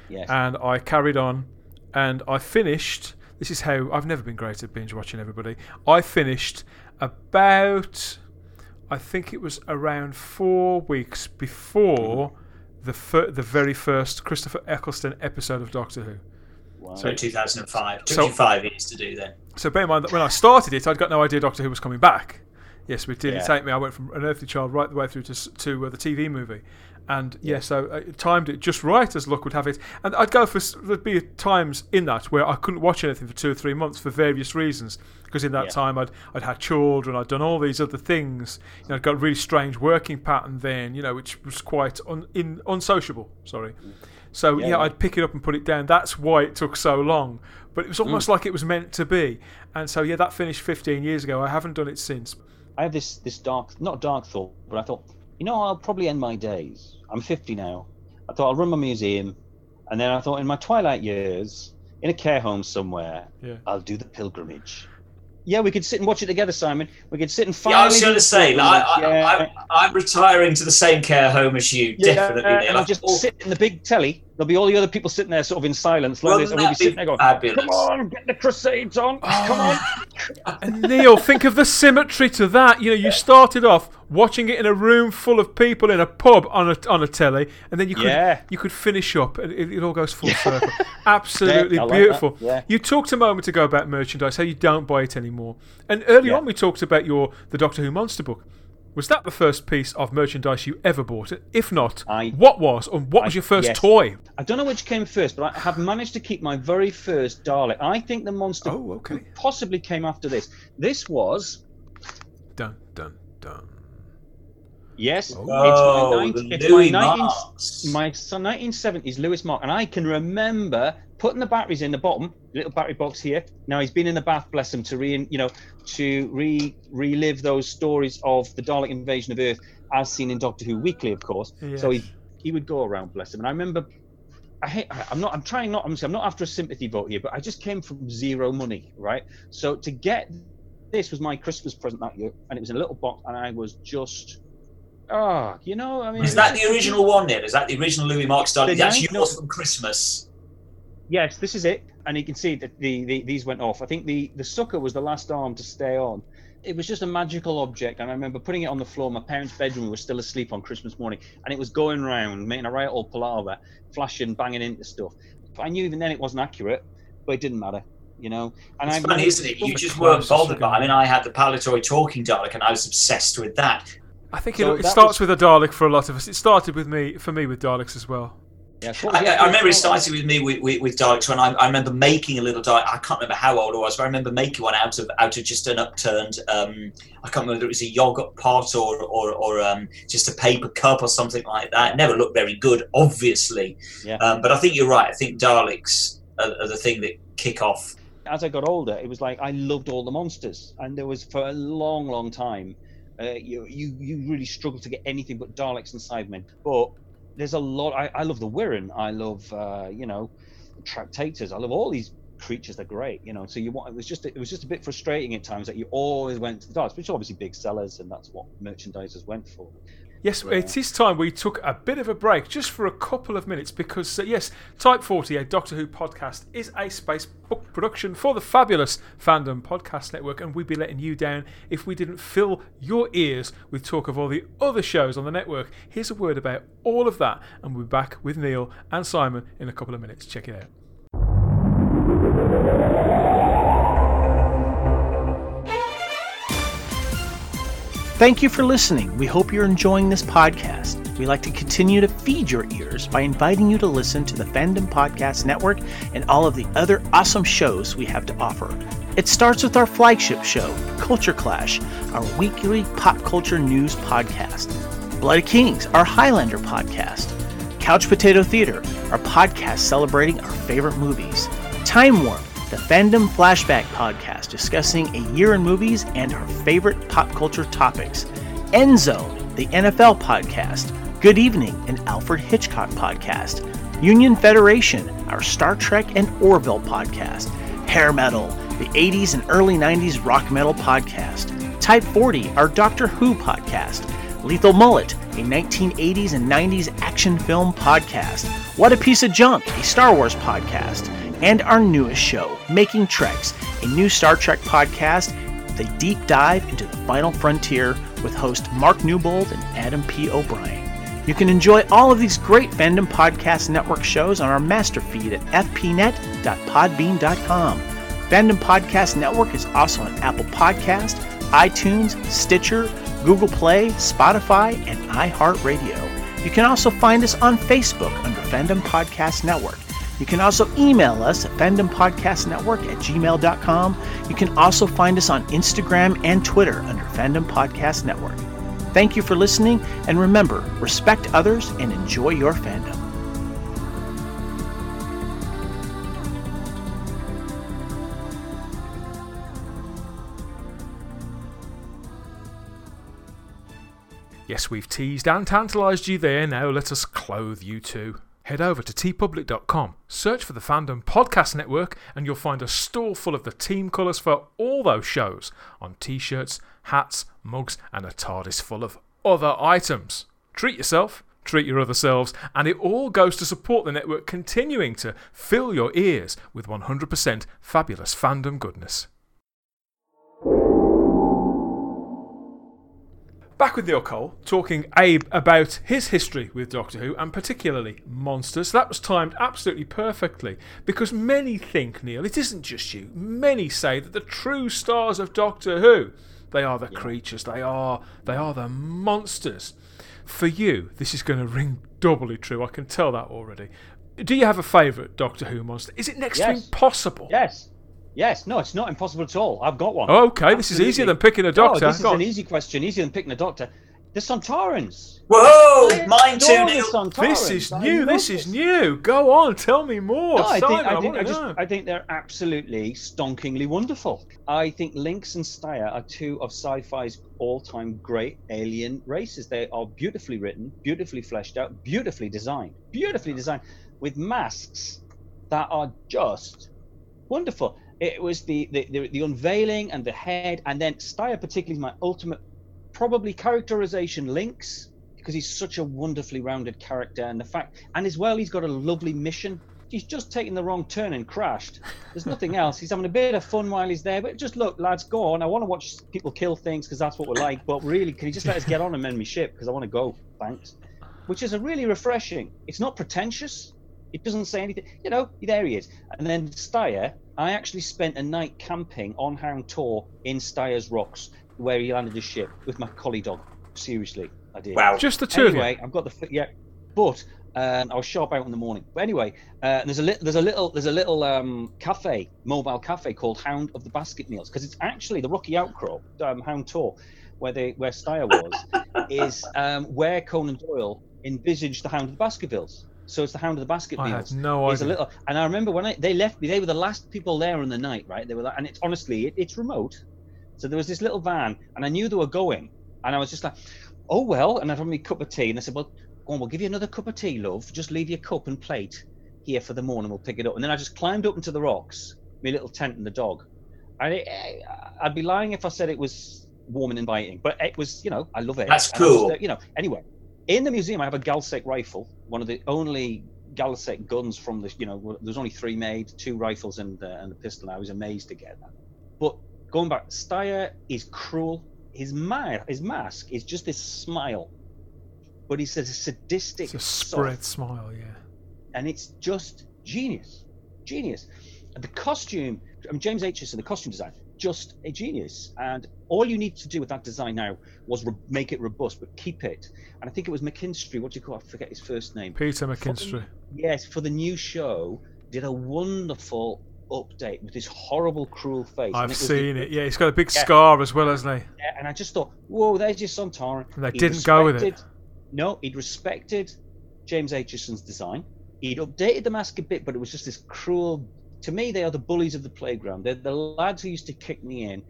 Yes. and I carried on and I finished. This is how I've never been great at binge watching everybody. I finished about, I think it was around four weeks before the fir- the very first Christopher Eccleston episode of Doctor Who. wow. So 2005. Took So- you five years to do then. So bear in mind that when I started it, I'd got no idea Doctor Who was coming back. Yes, it did Yeah. take me. I went from an Earthly Child right the way through to to uh, the TV movie, and yeah, so I timed it just right as luck would have it. And I'd go for there'd be times in that where I couldn't watch anything for two or three months for various reasons. Because in that Yeah. time I'd I'd had children, I'd done all these other things. You know, I'd got a really strange working pattern then, you know, which was quite un, in, unsociable. Sorry. So yeah, Yeah, yeah. I'd pick it up and put it down. That's why it took so long. But it was almost like it was meant to be. And so yeah, that finished 15 years ago. I haven't done it since. I have this this dark, not dark thought, but I thought, you know, I'll probably end my days. I'm 50 now. I thought I'll run my museum, and then I thought in my twilight years, in a care home somewhere, Yeah. I'll do the pilgrimage. Yeah, we could sit and watch it together, Simon. We could sit and Yeah, I was going to say, like, I, pilgrimage. I, I'm, I'm retiring to the same care home as you. yeah, definitely. yeah, Neil. and I'll just sit in the big telly there'll be all the other people sitting there, sort of in silence, like this, and we'll be sitting there going, fabulous? "Come on, get the Crusades on! Oh. Come on!" [LAUGHS] Neil, think of the symmetry to that. You know, you started off watching it in a room full of people in a pub on a on a telly, and then you could Yeah. you could finish up, and it, it all goes full circle. [LAUGHS] Absolutely Yeah, I like beautiful. yeah. You talked a moment ago about merchandise, how you don't buy it anymore, and early Yeah. on we talked about your the Doctor Who monster book. Was that the first piece of merchandise you ever bought? If not, I- what was and what was your first yes. toy? I don't know which came first, but I have managed to keep my very first Dalek. I think the monster Oh, okay. possibly came after this. This was Dun dun dun. yes, Oh, it's my, oh, the 19, it's Louis my, 19, Marx. my 1970s Lewis Mark, and I can remember putting the batteries in the bottom, little battery box here. Now he's been in the bath, bless him, to re you know to re relive those stories of the Dalek invasion of Earth as seen in Doctor Who Weekly, of course. So he he would go around, bless him. And I remember, I hate, I- I'm not, I'm trying not, I'm, I'm not after a sympathy vote here, but I just came from zero money, right? So to get this was my Christmas present that year, and it was in a little box, and I was just, ah, you know, I mean, Is that the original one, Neil? Is that the original Louis Marx Dalek? The That's nine- yours no. from Christmas. Yes, this is it, and you can see that the, the these went off. I think the the sucker was the last arm to stay on. It was just a magical object, and I remember putting it on the floor. My parents' bedroom we were still asleep on Christmas morning, and it was going round, making a right old palaver, flashing, banging into stuff. I knew even then it wasn't accurate, but it didn't matter, you know. And It's I funny, isn't it? You just weren't bothered. you But I mean, I had the Palitoy talking Dalek, and I was obsessed with that. I think So it, it starts was- with a Dalek for a lot of us. It started with me, for me, with Daleks as well. Yeah, so I, I remember it started with me with, with, with Daleks when I, I remember making a little Dalek. I can't remember how old I was, but I remember making one out of out of just an upturned. Um, I can't remember whether it was a yogurt pot or or, or um, just a paper cup or something like that. It never looked very good, obviously. Yeah. Um, but I think you're right. I think Daleks are, are the thing that kick off. as I got older, it was like I loved all the monsters, and there was for a long, long time, uh, you you you really struggled to get anything but Daleks and Cybermen. But there's a lot. I, I love the Wirrn. I love uh, you know, Tractators. I love all these creatures. They're great. You know, so you want it was just it was just a bit frustrating at times that you always went to the Daleks, which are obviously big sellers, and that's what merchandisers went for. Yes, Yeah. it is time we took a bit of a break just for a couple of minutes because, uh, yes, Type 40, a Doctor Who podcast, is a space book production for the fabulous Fandom Podcast Network, and we'd be letting you down if we didn't fill your ears with talk of all the other shows on the network. Here's a word about all of that, and we'll be back with Neil and Simon in a couple of minutes. Check it out. Thank you for listening. We hope you're enjoying this podcast. We like to continue to feed your ears by inviting you to listen to the Fandom Podcast Network and all of the other awesome shows we have to offer. It starts with our flagship show, Culture Clash, our weekly pop culture news podcast. Blood Kings, our Highlander podcast. Couch Potato Theater, our podcast celebrating our favorite movies. Time Warp, the Fandom Flashback podcast discussing a year in movies and our favorite pop culture topics. End Zone, the NFL podcast. Good Evening, an Alfred Hitchcock podcast. Union Federation, our Star Trek and Orville podcast. Hair Metal, the 80s and early 90s rock metal podcast. Type 40, our Doctor Who podcast. Lethal Mullet, a 1980s and 90s action film podcast. What a Piece of Junk, a Star Wars podcast. And our newest show, Making Treks, a new Star Trek podcast with a deep dive into the final frontier with host Mark Newbold and Adam P. O'Brien. You can enjoy all of these great Fandom Podcast Network shows on our master feed at fpnet.podbean.com. Fandom Podcast Network is also on Apple Podcast, iTunes, Stitcher, Google Play, Spotify, and iHeartRadio. You can also find us on Facebook under Fandom Podcast Network. You can also email us at fandompodcastnetwork at gmail.com. You can also find us on Instagram and Twitter under Fandom Podcast Network. Thank you for listening, and remember, respect others and enjoy your fandom. Yes, we've teased and tantalised you there. Now let us clothe you too. Head over to teepublic.com, search for the Fandom Podcast Network, and you'll find a store full of the team colours for all those shows on t shirts, hats, mugs, and a TARDIS full of other items. Treat yourself, treat your other selves, and it all goes to support the network continuing to fill your ears with 100% fabulous fandom goodness. Back with Neil Cole, talking Abe about his history with Doctor Who and particularly monsters. That was timed absolutely perfectly because many think, Neil, it isn't just you. Many say that the true stars of Doctor Who, they are the yeah. creatures, they are they are the monsters. For you, this is going to ring doubly true. I can tell that already. Do you have a favourite Doctor Who monster? Is it next yes. to impossible? Yes. Yes, no, it's not impossible at all. I've got one. Oh, okay, Absolutely. this is easier than picking a doctor. Oh, this is an easy question, easier than picking a doctor. The Sontarans. Whoa, mine too, Neil. This is new. This is new. Go on, tell me more. No, I Simon, think I, think, I, just, I think they're absolutely stonkingly wonderful. I think Linx and Styre are two of sci-fi's all-time great alien races. They are beautifully written, beautifully fleshed out, beautifully designed, beautifully designed, with masks that are just wonderful. It was the, the, the, the unveiling and the head, and then Styre particularly is my ultimate, probably characterization Linx because he's such a wonderfully rounded character, and the fact, and as well, he's got a lovely mission. He's just taken the wrong turn and crashed. There's nothing else. He's having a bit of fun while he's there. But just look, lads, go on. I want to watch people kill things because that's what we like. But really, can you just let us get on and mend me ship because I want to go. Thanks. Which is a really refreshing. It's not pretentious. It doesn't say anything. You know, there he is. And then Styre, I actually spent a night camping on Hound Tor in Styre's Rocks, where he landed his ship with my collie dog. Seriously, I did. Wow. Just the two anyway, of you. I've got the yeah, but um, I was sharp out in the morning. But anyway, uh, there's a little, there's a little, there's a little um, cafe, mobile cafe called Hound of the Basket Meals, because it's actually the Rocky Outcrop, um, Hound Tor, where they where Styre was, is um, where Conan Doyle envisaged the Hound of the Baskervilles. So it's the Hound of the Basket I Beals. had no There's idea. a little, and I remember when I, they left me, they were the last people there in the night, right? They were, like, and it's honestly, it, it's remote. So there was this little van, and I knew they were going, and I was just like, oh well. And I had me a cup of tea, and they said, well, go on, we'll give you another cup of tea, love. Just leave your cup and plate here for the morning. We'll pick it up. And then I just climbed up into the rocks, my little tent and the dog. And it, I'd be lying if I said it was warm and inviting, but it was, you know, I love it. That's cool. Was, you know, anyway, in the museum, I have a Galsec rifle, one of the only Galsec guns from the, you know, there's only three made, two rifles and uh, and a pistol. I was amazed to get that. But going back, Styre is cruel. His ma- his mask is just this smile, but he says a sadistic, It's a spread soft- smile, yeah. and it's just genius, genius. And the costume, I mean, James H. Acheson, the costume design, just a genius. And all you need to do with that design now was re- make it robust, but keep it. And I think it was McKinstry. What do you call? I forget his first name. Peter For McKinstry. yes, for the new show, did a wonderful update with this horrible, cruel face. I've it was the- seen it. Yeah, he's got a big Yeah. scar as well, hasn't he? yeah, and I just thought, whoa, there's your Sontaran. And they He didn't go with it. No, he'd respected James Acheson's design. He'd updated the mask a bit, but it was just this cruel. To me, they are the bullies of the playground. They're the lads who used to kick me in,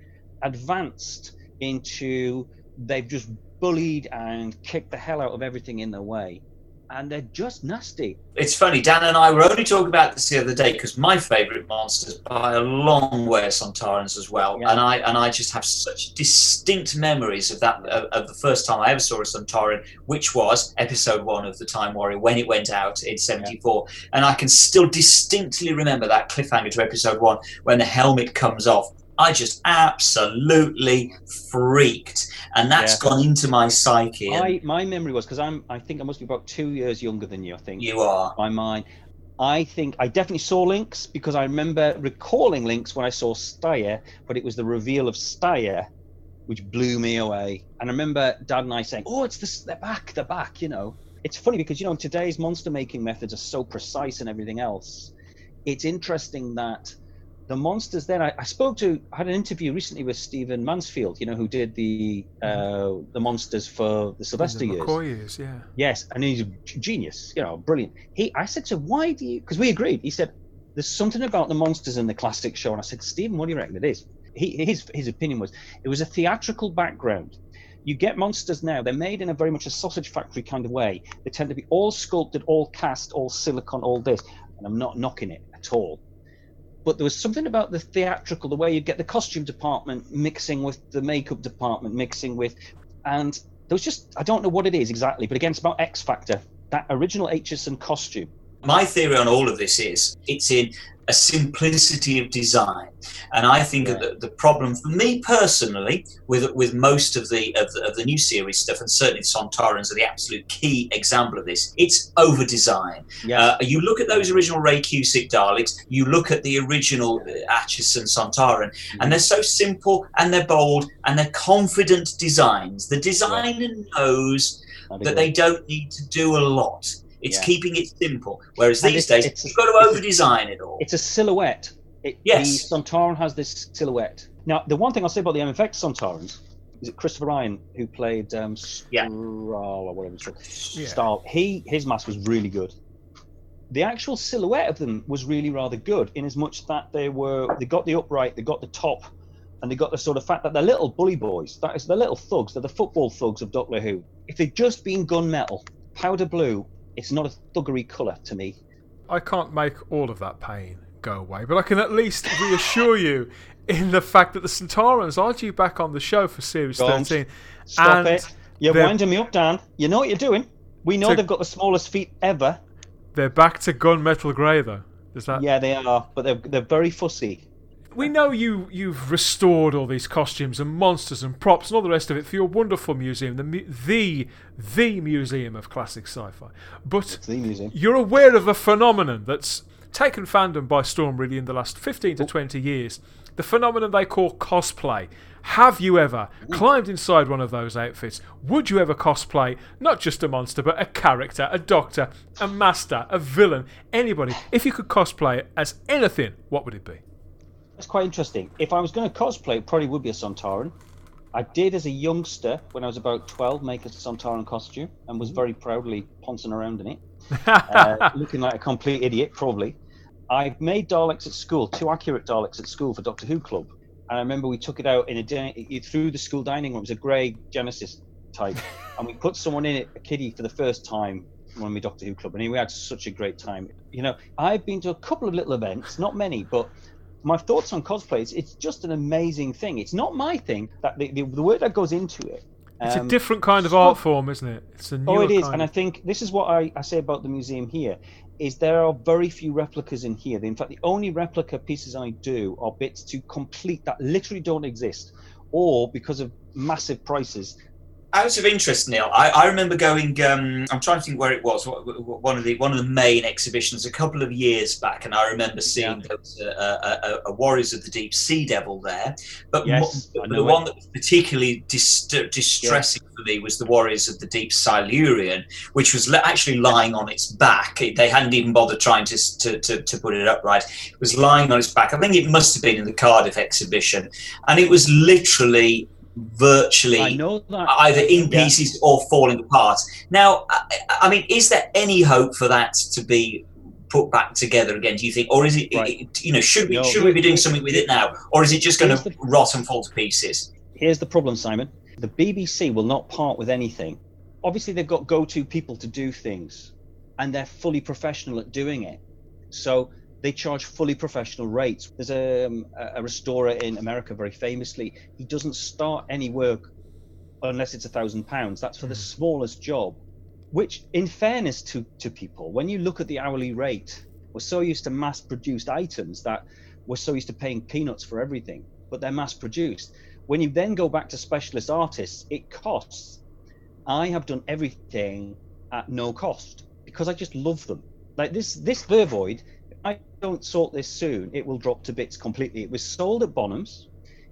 advanced into they've just bullied and kicked the hell out of everything in their way, and they're just nasty. It's funny, Dan and I were only talking about this the other day because my favourite monsters by a long way are Sontarans as well, Yeah. and I and I just have such distinct memories of that of, of the first time I ever saw a Sontaran, which was episode one of the Time Warrior when it went out in '74, and I can still distinctly remember that cliffhanger to episode one when the helmet comes off. I just absolutely freaked, and that's Yeah. gone into my psyche. I my memory was because I'm I think I must be about two years younger than you. I think you are. my mind. I think I definitely saw Linx because I remember recalling Linx when I saw Styre, but it was the reveal of Styre which blew me away. And I remember Dad and I saying, "Oh, it's the, the back, They're back." You know, it's funny because you know today's monster making methods are so precise and everything else. It's interesting that the monsters. Then I, I spoke to, I had an interview recently with Stephen Mansfield, you know, who did the uh, the monsters for the Sylvester the years. McCoy years, yeah. Yes, and he's a genius, you know, brilliant. He, I said to him, why do you? Because we agreed. He said, "There's something about the monsters in the classic show," and I said, "Stephen, what do you reckon it is?" He, his his opinion was it was a theatrical background. You get monsters now; they're made in a very much a sausage factory kind of way. They tend to be all sculpted, all cast, all silicon, all this. And I'm not knocking it at all. But there was something about the theatrical, the way you get the costume department mixing with the makeup department, mixing with, and there was just I don't know what it is exactly, but again, it's about X Factor. That original Acheson costume. My theory on all of this is it's in a simplicity of design. And I think Yeah. that the problem for me personally, with with most of the, of the of the new series stuff, and certainly Sontarans are the absolute key example of this. It's over design. Yeah, Uh, you look at those original Ray Cusick Daleks, you look at the original uh, Acheson Sontaran, and they're so simple and they're bold and they're confident designs. The designer knows that they don't need to do a lot. It's Yeah. keeping it simple. Whereas And these it's- days, it's a- you've got to it's over design it all. it's a silhouette. It, Yes. The Sontaran has this silhouette. Now, the one thing I'll say about the MFX Sontarans is it Christopher Ryan who played um, Yeah. Strahl or whatever it's called. Yeah. Staal. He his mask was really good. The actual silhouette of them was really rather good, in as much that they were they got the upright, they got the top, and they got the sort of fact that they're little bully boys. That is, they're little thugs. They're the football thugs of Doctor Who. If they'd just been gunmetal, powder blue, it's not a thuggery colour to me. I can't make all of that pain go away, but I can at least reassure you in the fact that the Sontarans are due back on the show for Series Don't 13. Stop and it. You're winding me up, Dan. You know what you're doing. We know To- they've got the smallest feet ever. They're back to gunmetal grey, though. Is that? Yeah, they are, but they're, they're very fussy. We know you you've restored all these costumes and monsters and props and all the rest of it for your wonderful museum, the the the museum of classic sci-fi. But you're aware of a phenomenon that's taken fandom by storm really in the last 15 to 20 years. The phenomenon they call cosplay. Have you ever climbed inside one of those outfits? Would you ever cosplay not just a monster, but a character, a doctor, a master, a villain, anybody? If you could cosplay as anything, what would it be? That's quite interesting. If I was going to cosplay, it probably would be a Sontaran. I did as a youngster, when I was about 12, make a Sontaran costume and was very proudly poncing around in it, [LAUGHS] uh, looking like a complete idiot, probably. I made Daleks at school, two accurate Daleks at school for Doctor Who Club. And I remember we took it out in a di- through the school dining room. It was a grey Genesis type. [LAUGHS] and we put someone in it, a kiddie, for the first time when we Doctor Who Club. And we had such a great time. You know, I've been to a couple of little events, not many, but my thoughts on cosplay it's, it's just an amazing thing it's not my thing that the, the, the work that goes into it It's a um, different kind of art form, isn't it? It's a oh it is kind and i think this is what I, I say about the museum here is there are very few replicas in here in fact the only replica pieces i do are bits to complete that literally don't exist or because of massive prices Out of interest, Neil, I, I remember going. Um, I'm trying to think where it was. One of the one of the main exhibitions a couple of years back, and I remember seeing was a, a, a, Warriors of the Deep Sea Devil there. But, Yes, mo- I but the one that was particularly dis- distressing for me was the Warriors of the Deep Silurian, which was actually lying on its back. They hadn't even bothered trying to, to, to, to put it upright. It was lying on its back. I think it must have been in the Cardiff exhibition, and it was literally virtually i know that either in Yeah. pieces or falling apart. Now, I, I mean, is there any hope for that to be put back together again? Do you think, or is it, Right. you know, should we No, should we be doing something with it now, or is it just going to the- rot and fall to pieces? here's the problem, Simon. The BBC will not part with anything. Obviously, they've got go-to people to do things, and they're fully professional at doing it. So they charge fully professional rates. There's a, um, a a restorer in America, very famously, he doesn't start any work unless it's a thousand pounds. That's for the smallest job. Which, in fairness to to people, when you look at the hourly rate, we're so used to mass-produced items that we're so used to paying peanuts for everything, but they're mass-produced when you then go back to specialist artists, it costs. I have done everything at no cost because I just love them. Like this this Vervoid, don't sort this soon, it will drop to bits completely. It was sold at Bonhams.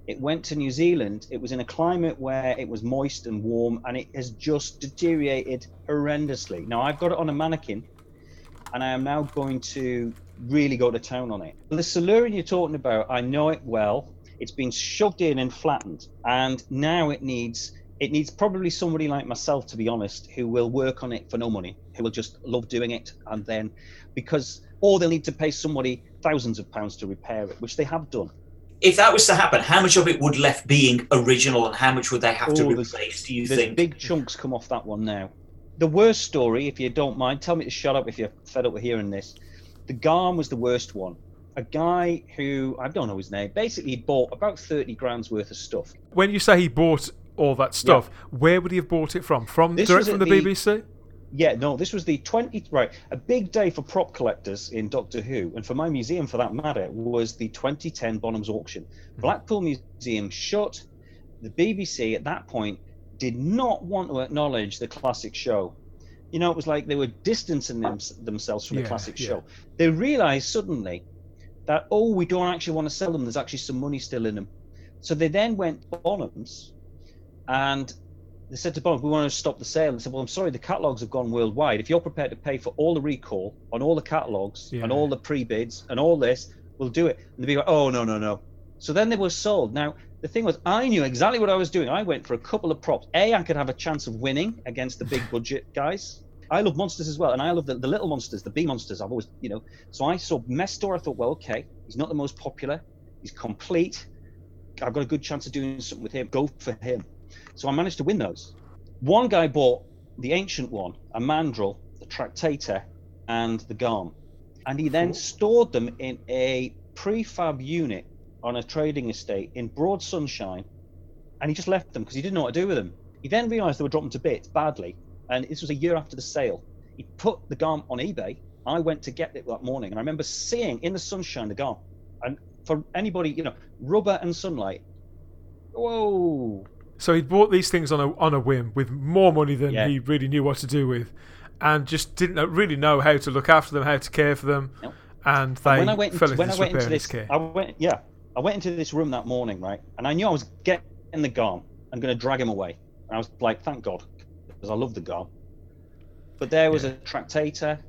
It went to New Zealand. It was in a climate where it was moist and warm, and it has just deteriorated horrendously. Now I've got it on a mannequin, and I am now going to really go to town on it. The Silurian you're talking about, I know it well. It's been shoved in and flattened, and now it needs it needs probably somebody like myself, to be honest, who will work on it for no money, who will just love doing it, and then because or they'll need to pay somebody thousands of pounds to repair it, which they have done. If that was to happen, how much of it would left being original, and how much would they have to Oh, there's- replace? Do you There's think? big chunks come off that one now. The worst story, if you don't mind, tell me to shut up if you're fed up with hearing this. The Garm was the worst one. A guy who I don't know his name. Basically, bought about thirty grand's worth of stuff. When you say he bought all that stuff, where would he have bought it from? From This direct from the, the- BBC? Yeah, no, this was the 20 right. A big day for prop collectors in Doctor Who, and for my museum for that matter, was the 2010 Bonhams auction. Mm-hmm. Blackpool Museum shut. The BBC at that point did not want to acknowledge the classic show. You know, it was like they were distancing them, themselves from Yeah, the classic yeah. show. They realized suddenly that, oh, we don't actually want to sell them. There's actually some money still in them. So they then went to Bonhams and they said to Bonhams, we want to stop the sale. And said, well, I'm sorry, the catalogs have gone worldwide. If you're prepared to pay for all the recall on all the catalogs Yeah. and all the pre-bids and all this, we'll do it. And they'd be like, oh, no, no, no. So then they were sold. Now, the thing was, I knew exactly what I was doing. I went for a couple of props. A, I could have a chance of winning against the big budget guys. I love monsters as well, and I love the, the little monsters, the B monsters. I've always, you know. So I saw Mestor. I thought, well, okay, he's not the most popular. He's complete. I've got a good chance of doing something with him. Go for him. So I managed to win those. One guy bought the ancient one, a mandrel, the tractator, and the garm, and he then stored them in a prefab unit on a trading estate in broad sunshine, and he just left them because he didn't know what to do with them. He then realised they were dropping to bits badly, and this was a year after the sale. He put the garm on eBay. I went to get it that morning, and I remember seeing in the sunshine the garm. And for anybody, you know, rubber and sunlight. Whoa! So he'd bought these things on a on a whim with more money than Yeah. he really knew what to do with, and just didn't really know how to look after them, how to care for them, Nope. and they when I went fell into, into when I went into this, discare. I went yeah, I went into this room that morning, right, and I knew I was getting the garm. I'm going to drag him away. And I was like, thank God, because I love the garm. But there was a tractator,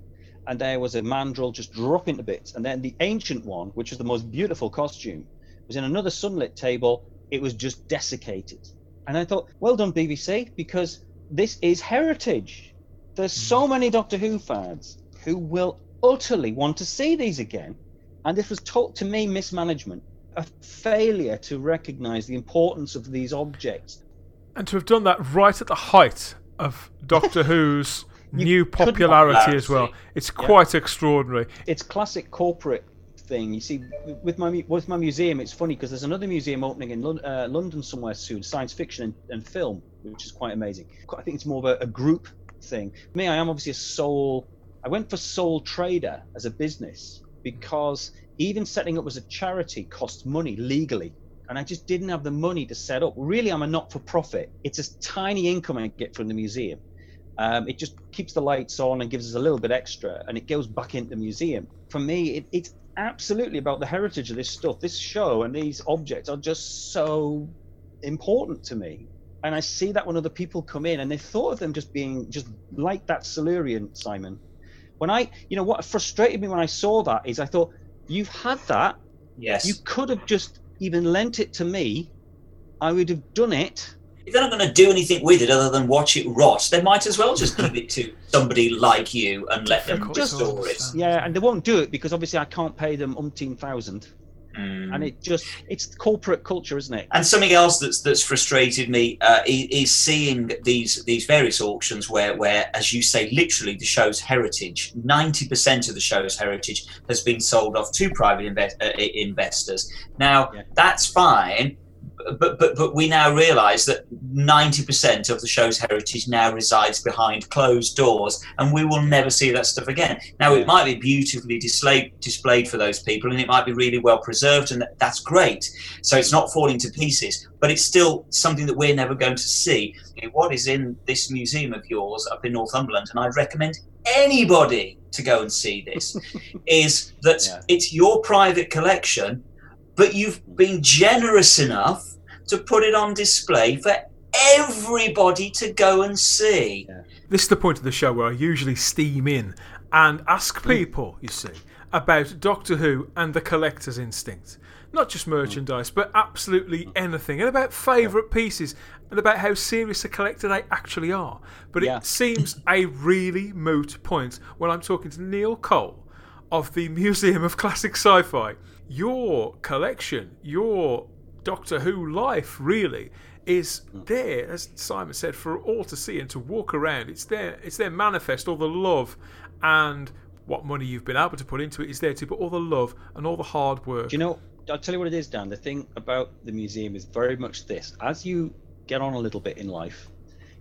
and there was a mandrel just dropping to bits, and then the ancient one, which was the most beautiful costume, was in another sunlit table. It was just desiccated, and I thought, well done, BBC, because this is heritage. There's so hmm. many Doctor Who fans who will utterly want to see these again. And this was taught to me mismanagement, a failure to recognize the importance of these objects. and to have done that right at the height of Doctor [LAUGHS] Who's new popularity as well, it's quite extraordinary. It's classic corporate thing. You see, with my with my museum, it's funny because there's another museum opening in uh, London somewhere soon, science fiction and, and film, which is quite amazing. I think it's more of a, a group thing. Me, I am obviously a sole. I went for sole trader as a business because even setting up as a charity costs money legally. And I just didn't have the money to set up. Really, I'm a not for profit. It's a tiny income I get from the museum. Um, it just keeps the lights on and gives us a little bit extra, and it goes back into the museum. For me, it, it's absolutely about the heritage of this stuff. This show and these objects are just so important to me. And I see that when other people come in and they thought of them just being just like that Silurian, Simon. When I, you know, what frustrated me when I saw that is I thought, you've had that. Yes. You could have just even lent it to me. I would have done it. If they're not going to do anything with it other than watch it rot, they might as well just give it to [LAUGHS] somebody like you and let them Difficult just to store it. Yeah, and they won't do it because obviously I can't pay them umpteen thousand. Mm. And it just, it's corporate culture, isn't it? And something else that's that's frustrated me uh, is, is seeing these these various auctions where, where, as you say, literally the show's heritage, ninety percent of the show's heritage has been sold off to private invest, uh, investors. Now Yeah. that's fine, but but but we now realise that ninety percent of the show's heritage now resides behind closed doors, and we will never see that stuff again. Now it might be beautifully displayed displayed for those people, and it might be really well preserved, and that, that's great. So it's not falling to pieces, but it's still something that we're never going to see. What is in this museum of yours up in Northumberland, and I'd recommend anybody to go and see this, [LAUGHS] is that Yeah. it's your private collection, but you've been generous enough to put it on display for everybody to go and see. This is the point of the show where I usually steam in and ask hmm. people, you see, about Doctor Who and the collector's instinct. Not just hmm. merchandise, but absolutely hmm. anything, and about favourite pieces, and about how serious a collector they actually are. But Yeah. it seems [LAUGHS] a really moot point when I'm talking to Neil Cole of the Museum of Classic Sci Fi. Your collection, your Doctor Who life, really, is mm. there, as Simon said, for all to see and to walk around. It's there, it's their manifest, all the love and what money you've been able to put into it is there too, but all the love and all the hard work. Do you know? I'll tell you what it is, Dan. The thing about the museum is very much this: as you get on a little bit in life,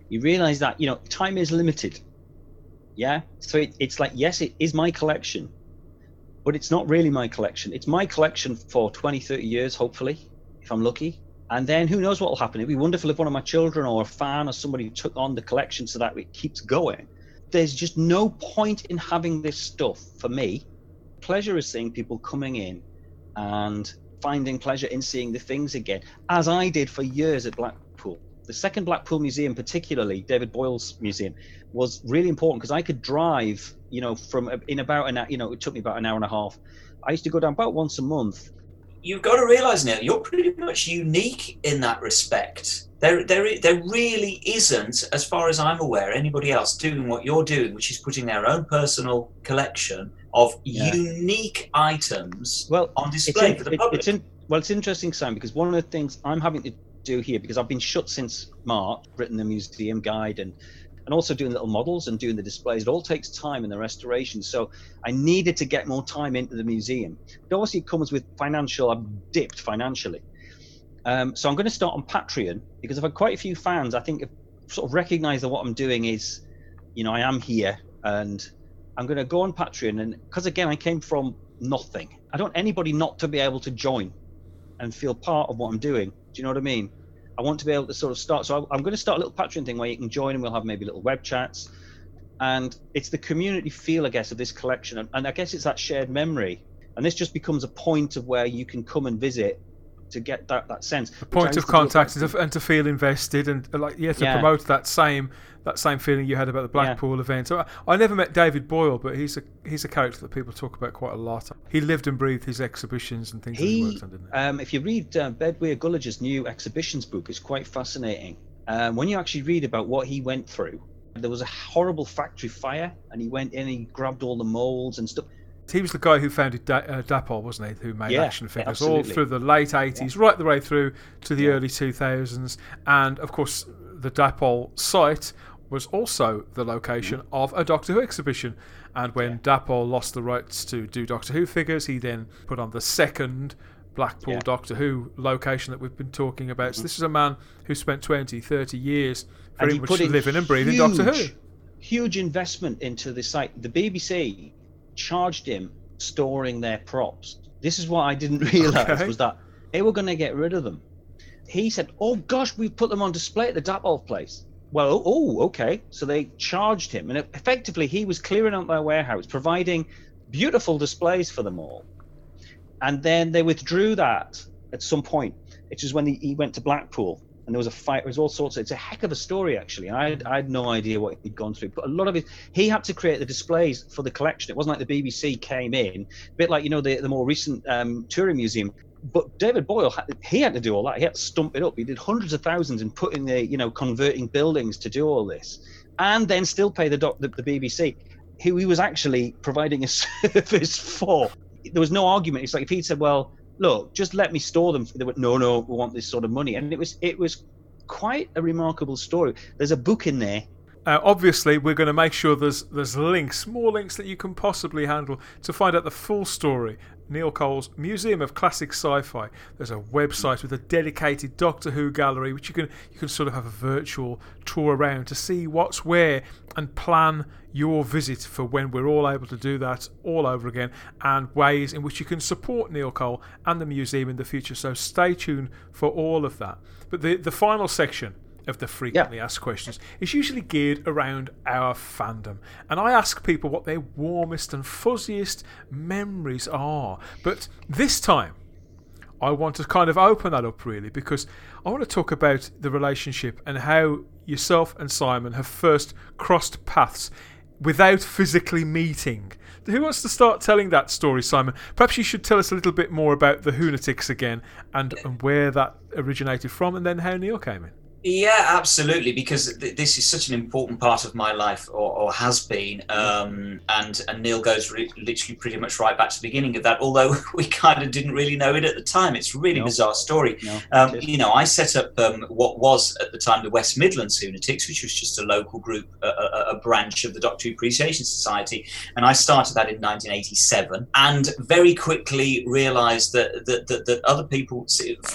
you realize that you know time is limited. Yeah, so it, it's like yes, it is my collection, but it's not really my collection. It's my collection for 20, 30 years, hopefully, if I'm lucky. And then who knows what will happen? It'd be wonderful if one of my children or a fan or somebody took on the collection so that it keeps going. There's just no point in having this stuff for me. Pleasure is seeing people coming in and finding pleasure in seeing the things again, as I did for years at Blackpool. The second Blackpool Museum, particularly David Boyle's museum, was really important because I could drive, you know, from in about an hour, you know, it took me about an hour and a half. I used to go down about once a month. You've got to realise, Neil, you're pretty much unique in that respect. There, there, there really isn't, as far as I'm aware, anybody else doing what you're doing, which is putting their own personal collection of yeah. unique items well, on display in, for the public. It's in, well, it's interesting, Sam, because one of the things I'm having to do here, because I've been shut since March, written the museum guide and and also doing little models and doing the displays. It all takes time in the restoration. So I needed to get more time into the museum. But obviously, it comes with financial. I've dipped financially. Um, so I'm going to start on Patreon because I've had quite a few fans. I think have sort of recognise that what I'm doing is, you know, I am here and I'm going to go on Patreon, and because again, I came from nothing. I don't want anybody not to be able to join and feel part of what I'm doing. Do you know what I mean? I want to be able to sort of start. So I'm going to start a little Patreon thing where you can join, and we'll have maybe little web chats. And it's the community feel, I guess, of this collection, and, and I guess it's that shared memory. And this just becomes a point of where you can come and visit to get that, that sense. A point of contact and to, and to, feel invested and uh, like yeah to yeah. promote that same that same feeling you had about the Blackpool yeah. event. So I, I, never met David Boyle, but he's a he's a character that people talk about quite a lot. He lived and breathed his exhibitions and things. He, he worked on, didn't he? Um, if you read uh, Gullager's new exhibitions book, it's quite fascinating. Um, when you actually read about what he went through, there was a horrible factory fire, and he went in and he grabbed all the molds and stuff he was the guy who founded da- uh, Dapol, wasn't he? Who made yeah, action figures all through the late 80s, yeah. right the way through to the yeah. early 2000s. And of course, the Dapol site was also the location mm. of a Doctor Who exhibition. And when Dapol lost the rights to do Doctor Who figures, he then put on the second Blackpool Doctor Who location that we've been talking about. Mm-hmm. So this is a man who spent 20, 30 years very much living and breathing Doctor Who. Huge investment into the site. The BBC charged him storing their props. This is what I didn't [LAUGHS] realize okay. was that they were going to get rid of them. He said, "Oh gosh, we put them on display at the Dapol place." Well, oh, oh, okay. So they charged him, and effectively he was clearing out their warehouse, providing beautiful displays for them all. And then they withdrew that at some point, which is when he went to Blackpool and there was a fight. There was all sorts. Of, it's a heck of a story, actually. I had, I had no idea what he'd gone through, but a lot of it, he had to create the displays for the collection. It wasn't like the BBC came in, a bit like you know the the more recent um, touring museum. But David Boyle, he had to do all that. He had to stump it up. He did hundreds of thousands in putting the, you know, converting buildings to do all this, and then still pay the doc, the, the BBC, who he was actually providing a [LAUGHS] service for. There was no argument. It's like if he'd said, "Well, look, just let me store them. They went, no, no, we want this sort of money. And it was it was quite a remarkable story. There's a book in there. Uh, obviously, we're going to make sure there's there's links, more links that you can possibly handle to find out the full story Neil Cole's Museum of Classic Sci-Fi. There's a website with a dedicated Doctor Who gallery, which you can you can sort of have a virtual tour around to see what's where and plan your visit for when we're all able to do that all over again, and ways in which you can support Neil Cole and the museum in the future. So stay tuned for all of that. But the the final section of the frequently yeah. asked questions is usually geared around our fandom. And I ask people what their warmest and fuzziest memories are. But this time, I want to kind of open that up really because I want to talk about the relationship and how yourself and Simon have first crossed paths without physically meeting. Who wants to start telling that story, Simon? Perhaps you should tell us a little bit more about the Hoonatics again and, and where that originated from and then how Neil came in. Yeah, absolutely, because th- this is such an important part of my life, or, or has been. Um, and and Neil goes re- literally pretty much right back to the beginning of that. Although [LAUGHS] we kind of didn't really know it at the time. It's a really no. bizarre story. No, um, you know, I set up um, what was at the time the West Midlands Hoonatics, which was just a local group, a, a, a branch of the Doctor Appreciation Society, and I started that in 1987. And very quickly realised that that, that that other people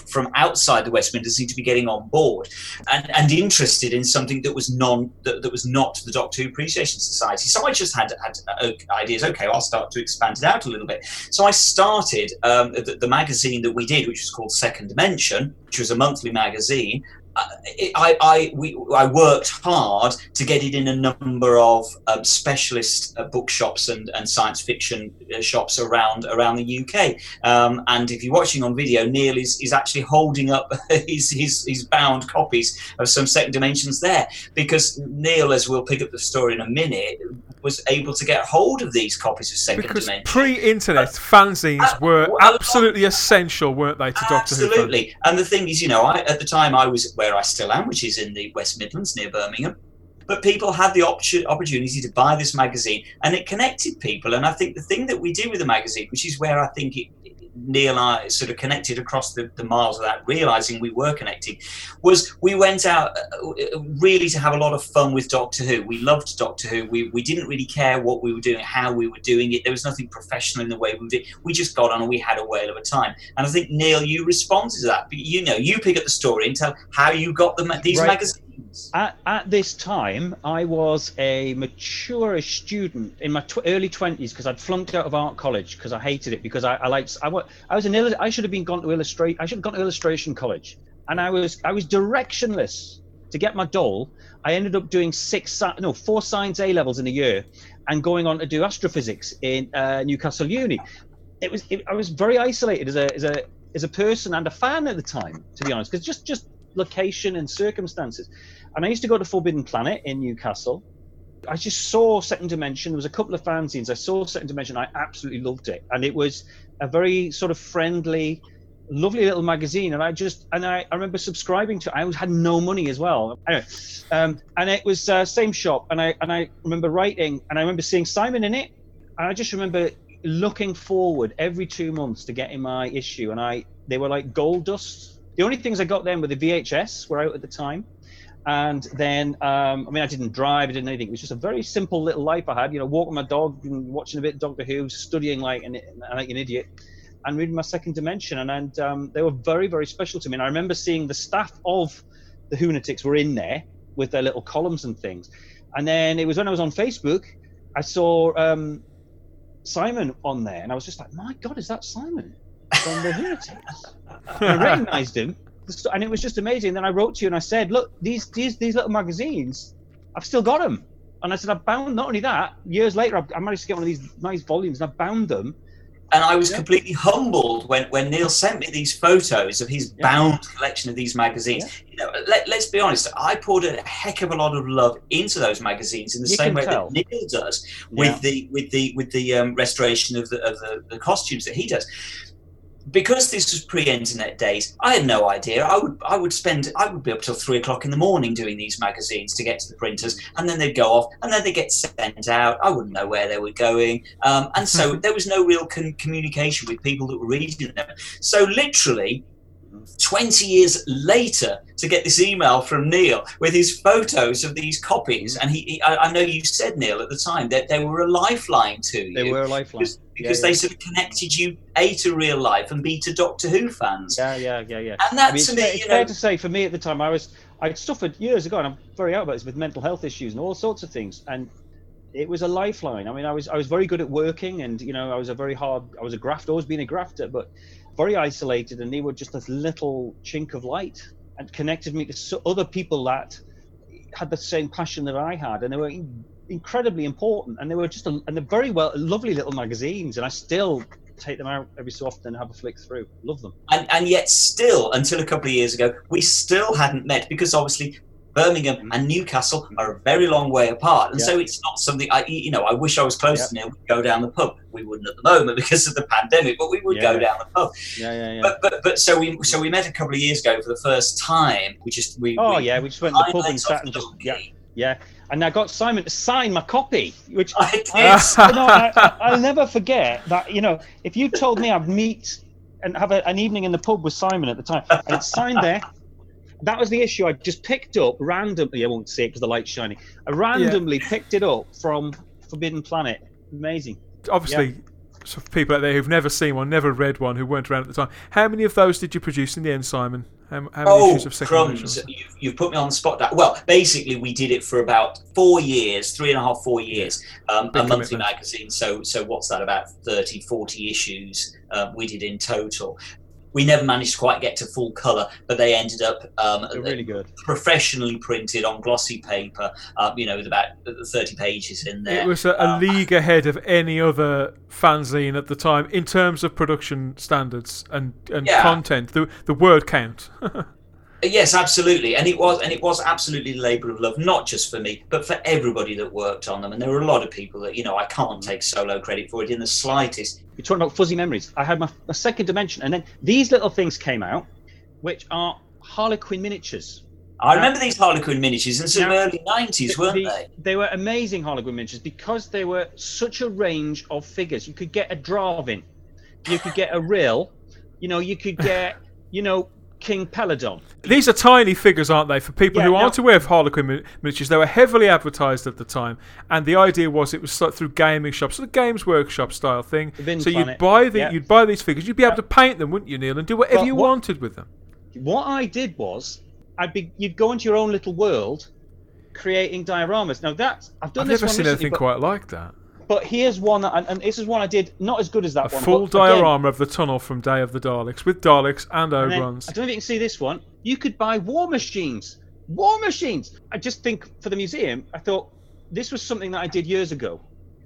from outside the West Midlands seemed to be getting on board. And, and interested in something that was non that, that was not the Doctor Who Appreciation Society. So I just had had uh, ideas. Okay, I'll start to expand it out a little bit. So I started um, the, the magazine that we did, which was called Second Dimension, which was a monthly magazine, I, I, we, I worked hard to get it in a number of um, specialist uh, bookshops and, and science fiction uh, shops around around the UK. Um, and if you're watching on video, Neil is, is actually holding up [LAUGHS] his, his, his bound copies of some Second Dimensions there because Neil, as we'll pick up the story in a minute, was able to get hold of these copies of Second because Dimension. pre-internet fanzines uh, were well, absolutely essential, weren't they, to Doctor Who? Absolutely. And the thing is, you know, I, at the time I was where I still am, which is in the West Midlands near Birmingham. But people had the opportunity to buy this magazine, and it connected people. And I think the thing that we do with the magazine, which is where I think it, Neil and I sort of connected across the, the miles without realizing we were connecting, was we went out uh, uh, really to have a lot of fun with Doctor Who. We loved Doctor Who. We, we didn't really care what we were doing, how we were doing it. There was nothing professional in the way we did. We just got on and we had a whale of a time. And I think Neil, you responded to that. You know, you pick up the story and tell how you got the, these right. magazines. At, at, this time, I was a mature student in my tw- early twenties because I'd flunked out of art college because I hated it because I, I liked I, I was an I should have been gone to illustrate I should have gone to illustration college and I was I was directionless to get my dole. I ended up doing six no four science A levels in a year and going on to do astrophysics in uh, Newcastle Uni. It was it, I was very isolated as a as a as a person and a fan at the time, to be honest, because just just location and circumstances. And I used to go to Forbidden Planet in Newcastle. I just saw Second Dimension. There was a couple of fanzines. I saw Second Dimension. I absolutely loved it, and it was a very sort of friendly, lovely little magazine. And I just and I, I remember subscribing to. It. I had no money as well. Anyway, um, and it was uh, same shop. And I and I remember writing, and I remember seeing Simon in it. And I just remember looking forward every two months to getting my issue. And I they were like gold dust. The only things I got then were the VHS were out at the time and then, um, I mean, I didn't drive, I didn't anything. It was just a very simple little life I had. You know, walking my dog and watching a bit of Doctor Who, studying like an, like an idiot, and reading my Second Dimension. And, and um, they were very, very special to me. And I remember seeing the staff of the Hoonatics were in there with their little columns and things. And then it was when I was on Facebook, I saw um, Simon on there, and I was just like, my God, is that Simon from the Hoonatics? I recognized him and it was just amazing. Then I wrote to you and I said, look, these these these little magazines, I've still got them. And I said, I bound. Not only that, years later, I managed to get one of these nice volumes, and I bound them. And I was yeah. completely humbled when, when Neil sent me these photos of his yeah. bound collection of these magazines. Yeah. You know, let, us be honest, I poured a heck of a lot of love into those magazines in the you same way tell. that Neil does with the with the with the um, restoration of the of the, the costumes that he does because this was pre-internet days, I had no idea. I would I would spend I would be up till three o'clock in the morning doing these magazines to get to the printers, and then they'd go off, and then they get sent out. I wouldn't know where they were going, um, and so [LAUGHS] there was no real con- communication with people that were reading them. So literally, 20 years later to get this email from Neil with his photos of these copies. Mm. And he, he I, I, know you said, Neil, at the time that they were a lifeline to you. They were a lifeline. Because, because yeah, they sort of connected you, A, to real life and B, to Doctor Who fans. Yeah, yeah, yeah, yeah. And that I mean, to me, it's you fair know, to say for me at the time, I was, I'd suffered years ago, and I'm very out about this with mental health issues and all sorts of things. And it was a lifeline. I mean, I was I was very good at working, and you know, I was a very hard. I was a grafter, always been a grafter, but very isolated, and they were just this little chink of light and connected me to other people that had the same passion that I had, and they were incredibly important, and they were just a, and they're very well, lovely little magazines, and I still take them out every so often and have a flick through. Love them. And, and yet, still, until a couple of years ago, we still hadn't met because obviously Birmingham and Newcastle are a very long way apart, and yeah. so it's not something I, you know, I wish I was close yeah. to Neil. We'd go down the pub. We wouldn't at the moment [LAUGHS] because of the pandemic, but we would yeah. go down the pub. Yeah, yeah, yeah. But, but but so we so we met a couple of years ago for the first time. We just we. Oh we, yeah, we just went to the pub and sat and just yeah. Yeah, and I got Simon to sign my copy, which I, I, [LAUGHS] you know, I, will never forget that. You know, if you told me I'd meet and have a, an evening in the pub with Simon at the time, and it's signed there, that was the issue. I just picked up randomly. I won't see it because the light's shining. I randomly yeah. picked it up from Forbidden Planet. Amazing. Obviously, yeah. so for people out there who've never seen one, never read one, who weren't around at the time, how many of those did you produce in the end, Simon? How, how many Oh, issues of second crumbs! edition? You've, you've put me on the spot. That well, basically, we did it for about four years, three and a half, four years. Um, Big a monthly magazine. So, so what's that? About 30, 40 issues uh, we did in total. We never managed to quite get to full color, but they ended up um, really good. professionally printed on glossy paper. Uh, you know, with about thirty pages in there. It was a, a Um, league ahead of any other fanzine at the time in terms of production standards and, and Yeah. content. The the word count. [LAUGHS] Yes, absolutely, and it was, and it was absolutely a labour of love, not just for me, but for everybody that worked on them. And there were a lot of people that you know I can't take solo credit for it in the slightest. You're talking about fuzzy memories. I had my, my second dimension, and then these little things came out, which are Harlequin miniatures. I remember these Harlequin miniatures in some Now, early nineties, weren't The- they? They were amazing Harlequin miniatures because they were such a range of figures. You could get a Drahvin, you could get a Rill, you know, you could get, you know, King Peladon. These are tiny figures, aren't they? For people Yeah, who aren't aware of Harlequin min- miniatures, they were heavily advertised at the time, and the idea was it was sort through gaming shops, sort of Games Workshop style thing. So you'd buy the yeah. you'd buy these figures, you'd be able uh, to paint them, wouldn't you, Neil, and do whatever Well, you what- wanted with them. What I did was, I'd be, you'd go into your own little world, creating dioramas. Now that's I've done I've this never one seen anything but, quite like that. But here's one, that, and, and this is one I did not as good as that A one. full but again, diorama of the tunnel from Day of the Daleks with Daleks and And then, Ogrons. I don't know if you can see this one. You could buy war machines. War machines. I just think for the museum, I thought this was something that I did years ago.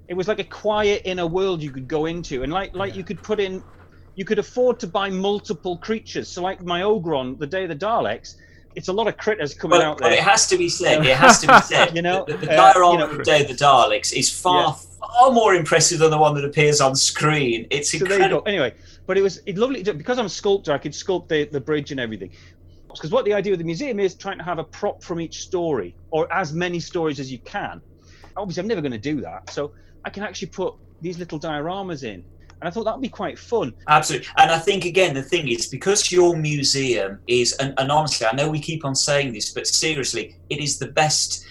It was like a quiet inner world you could go into, and like like you could put in, you could afford to buy multiple creatures. So like my Ogron, the Day of the Daleks, it's a lot of critters coming Well, out well, there. it has to be said. It has to be [LAUGHS] said. You know, the, the uh, diorama you know- of Day of the Daleks is far, Yeah. Far more impressive than the one that appears on screen. It's so incredible. Anyway, but it was it lovely because I'm a sculptor. I could sculpt the, the bridge and everything. Because what the idea of the museum is trying to have a prop from each story, or as many stories as you can. Obviously, I'm never going to do that, so I can actually put these little dioramas in, and I thought that would be quite fun. Absolutely. And I think, again, the thing is, because your museum is, and, and honestly, I know we keep on saying this, but seriously, it is the best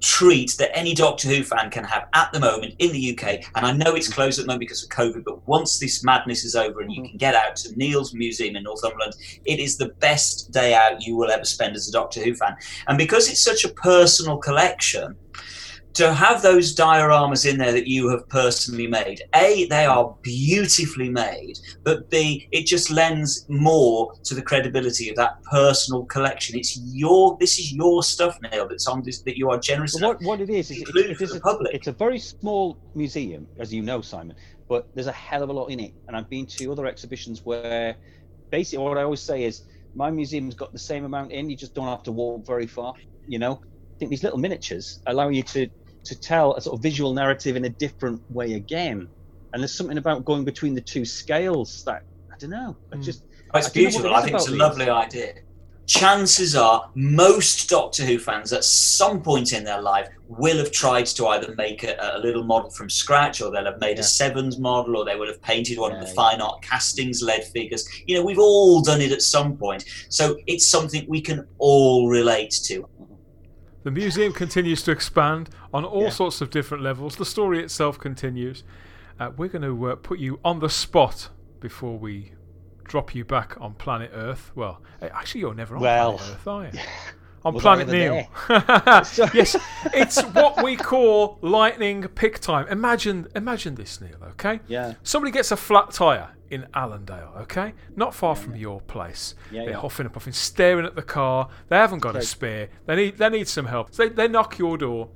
treat that any Doctor Who fan can have at the moment in the UK. And I know it's mm. closed at the moment because of COVID, but once this madness is over and you mm-hmm. can get out to Neil's Museum in Northumberland, it is the best day out you will ever spend as a Doctor Who fan. And because it's such a personal collection, to have those dioramas in there that you have personally made, A, they are beautifully made, but B, it just lends more to the credibility of that personal collection. It's your, this is your stuff, Neil, that's on this, that you are generous enough. what, what it is is it, it the a, public. it's a very small museum, as you know, Simon. But there's a hell of a lot in it, and I've been to other exhibitions where, basically, what I always say is my museum's got the same amount in. You just don't have to walk very far. You know, I think these little miniatures allow you to to tell a sort of visual narrative in a different way again. And there's something about going between the two scales that I don't know. I Mm. just Oh, it's I don't know what beautiful. it I think it's a about lovely idea. Chances are, most Doctor Who fans at some point in their life will have tried to either make a, a little model from scratch, or they'll have made Yeah. a Sevans model, or they would have painted one of the yeah. fine art castings lead figures. You know, we've all done it at some point. So it's something we can all relate to. The museum continues to expand on all Yeah. sorts of different levels. The story itself continues. Uh, we're going to uh, put you on the spot before we drop you back on planet Earth. Well, actually, you're never on Well, planet Earth, are you? On was planet Neil. [LAUGHS] yes, it's what we call lightning pick time. Imagine, imagine this, Neil. Okay. yeah. Somebody gets a flat tire in Allendale, okay? Not far from your place. Yeah, They're yeah. huffing and puffing, staring at the car. They haven't got a spare. They need they need some help. So they, they knock your door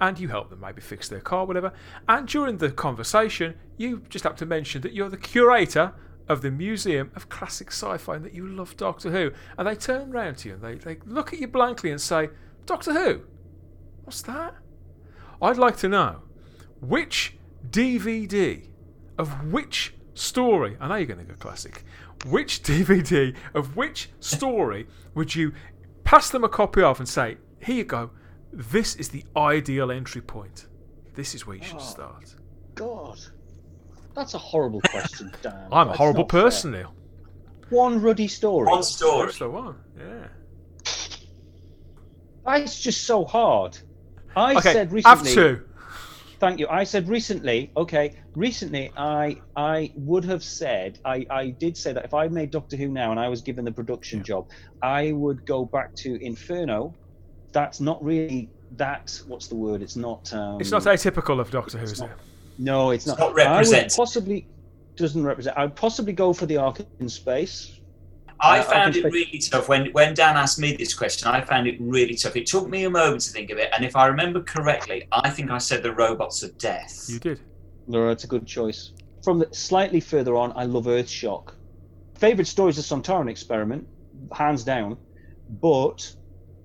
and you help them maybe fix their car, whatever. And during the conversation, you just have to mention that you're the curator of the Museum of Classic Sci-Fi and that you love Doctor Who. And they turn round to you and they, they look at you blankly and say, Doctor Who? What's that? I'd like to know which DVD of which story, I know you're going to go classic, which [LAUGHS] DVD of which story would you pass them a copy of and say, here you go, this is the ideal entry point. This is where you should Oh. start. God, that's a horrible question, [LAUGHS] Dan. I'm a That's horrible not fair. person, Neil. One ruddy story. One story. That's the one. Yeah. That's just so hard. I Okay, said recently. have recently. two. Thank you. I said recently. Okay, recently, I I would have said I I did say that if I made Doctor Who now and I was given the production job, I would go back to Inferno. That's not really that. What's the word? It's not. Um, It's not atypical of Doctor Who, is not- it? No, it's not. not I would possibly doesn't represent. I'd possibly go for the Ark in space. I Uh, found it spe- really tough when when Dan asked me this question. I found it really tough. It took me a moment to think of it, and if I remember correctly, I think I said the robots of death. You did. No, it's a good choice. From the slightly further on, I love Earth Shock. Favorite story is the Sontaran experiment, hands down. But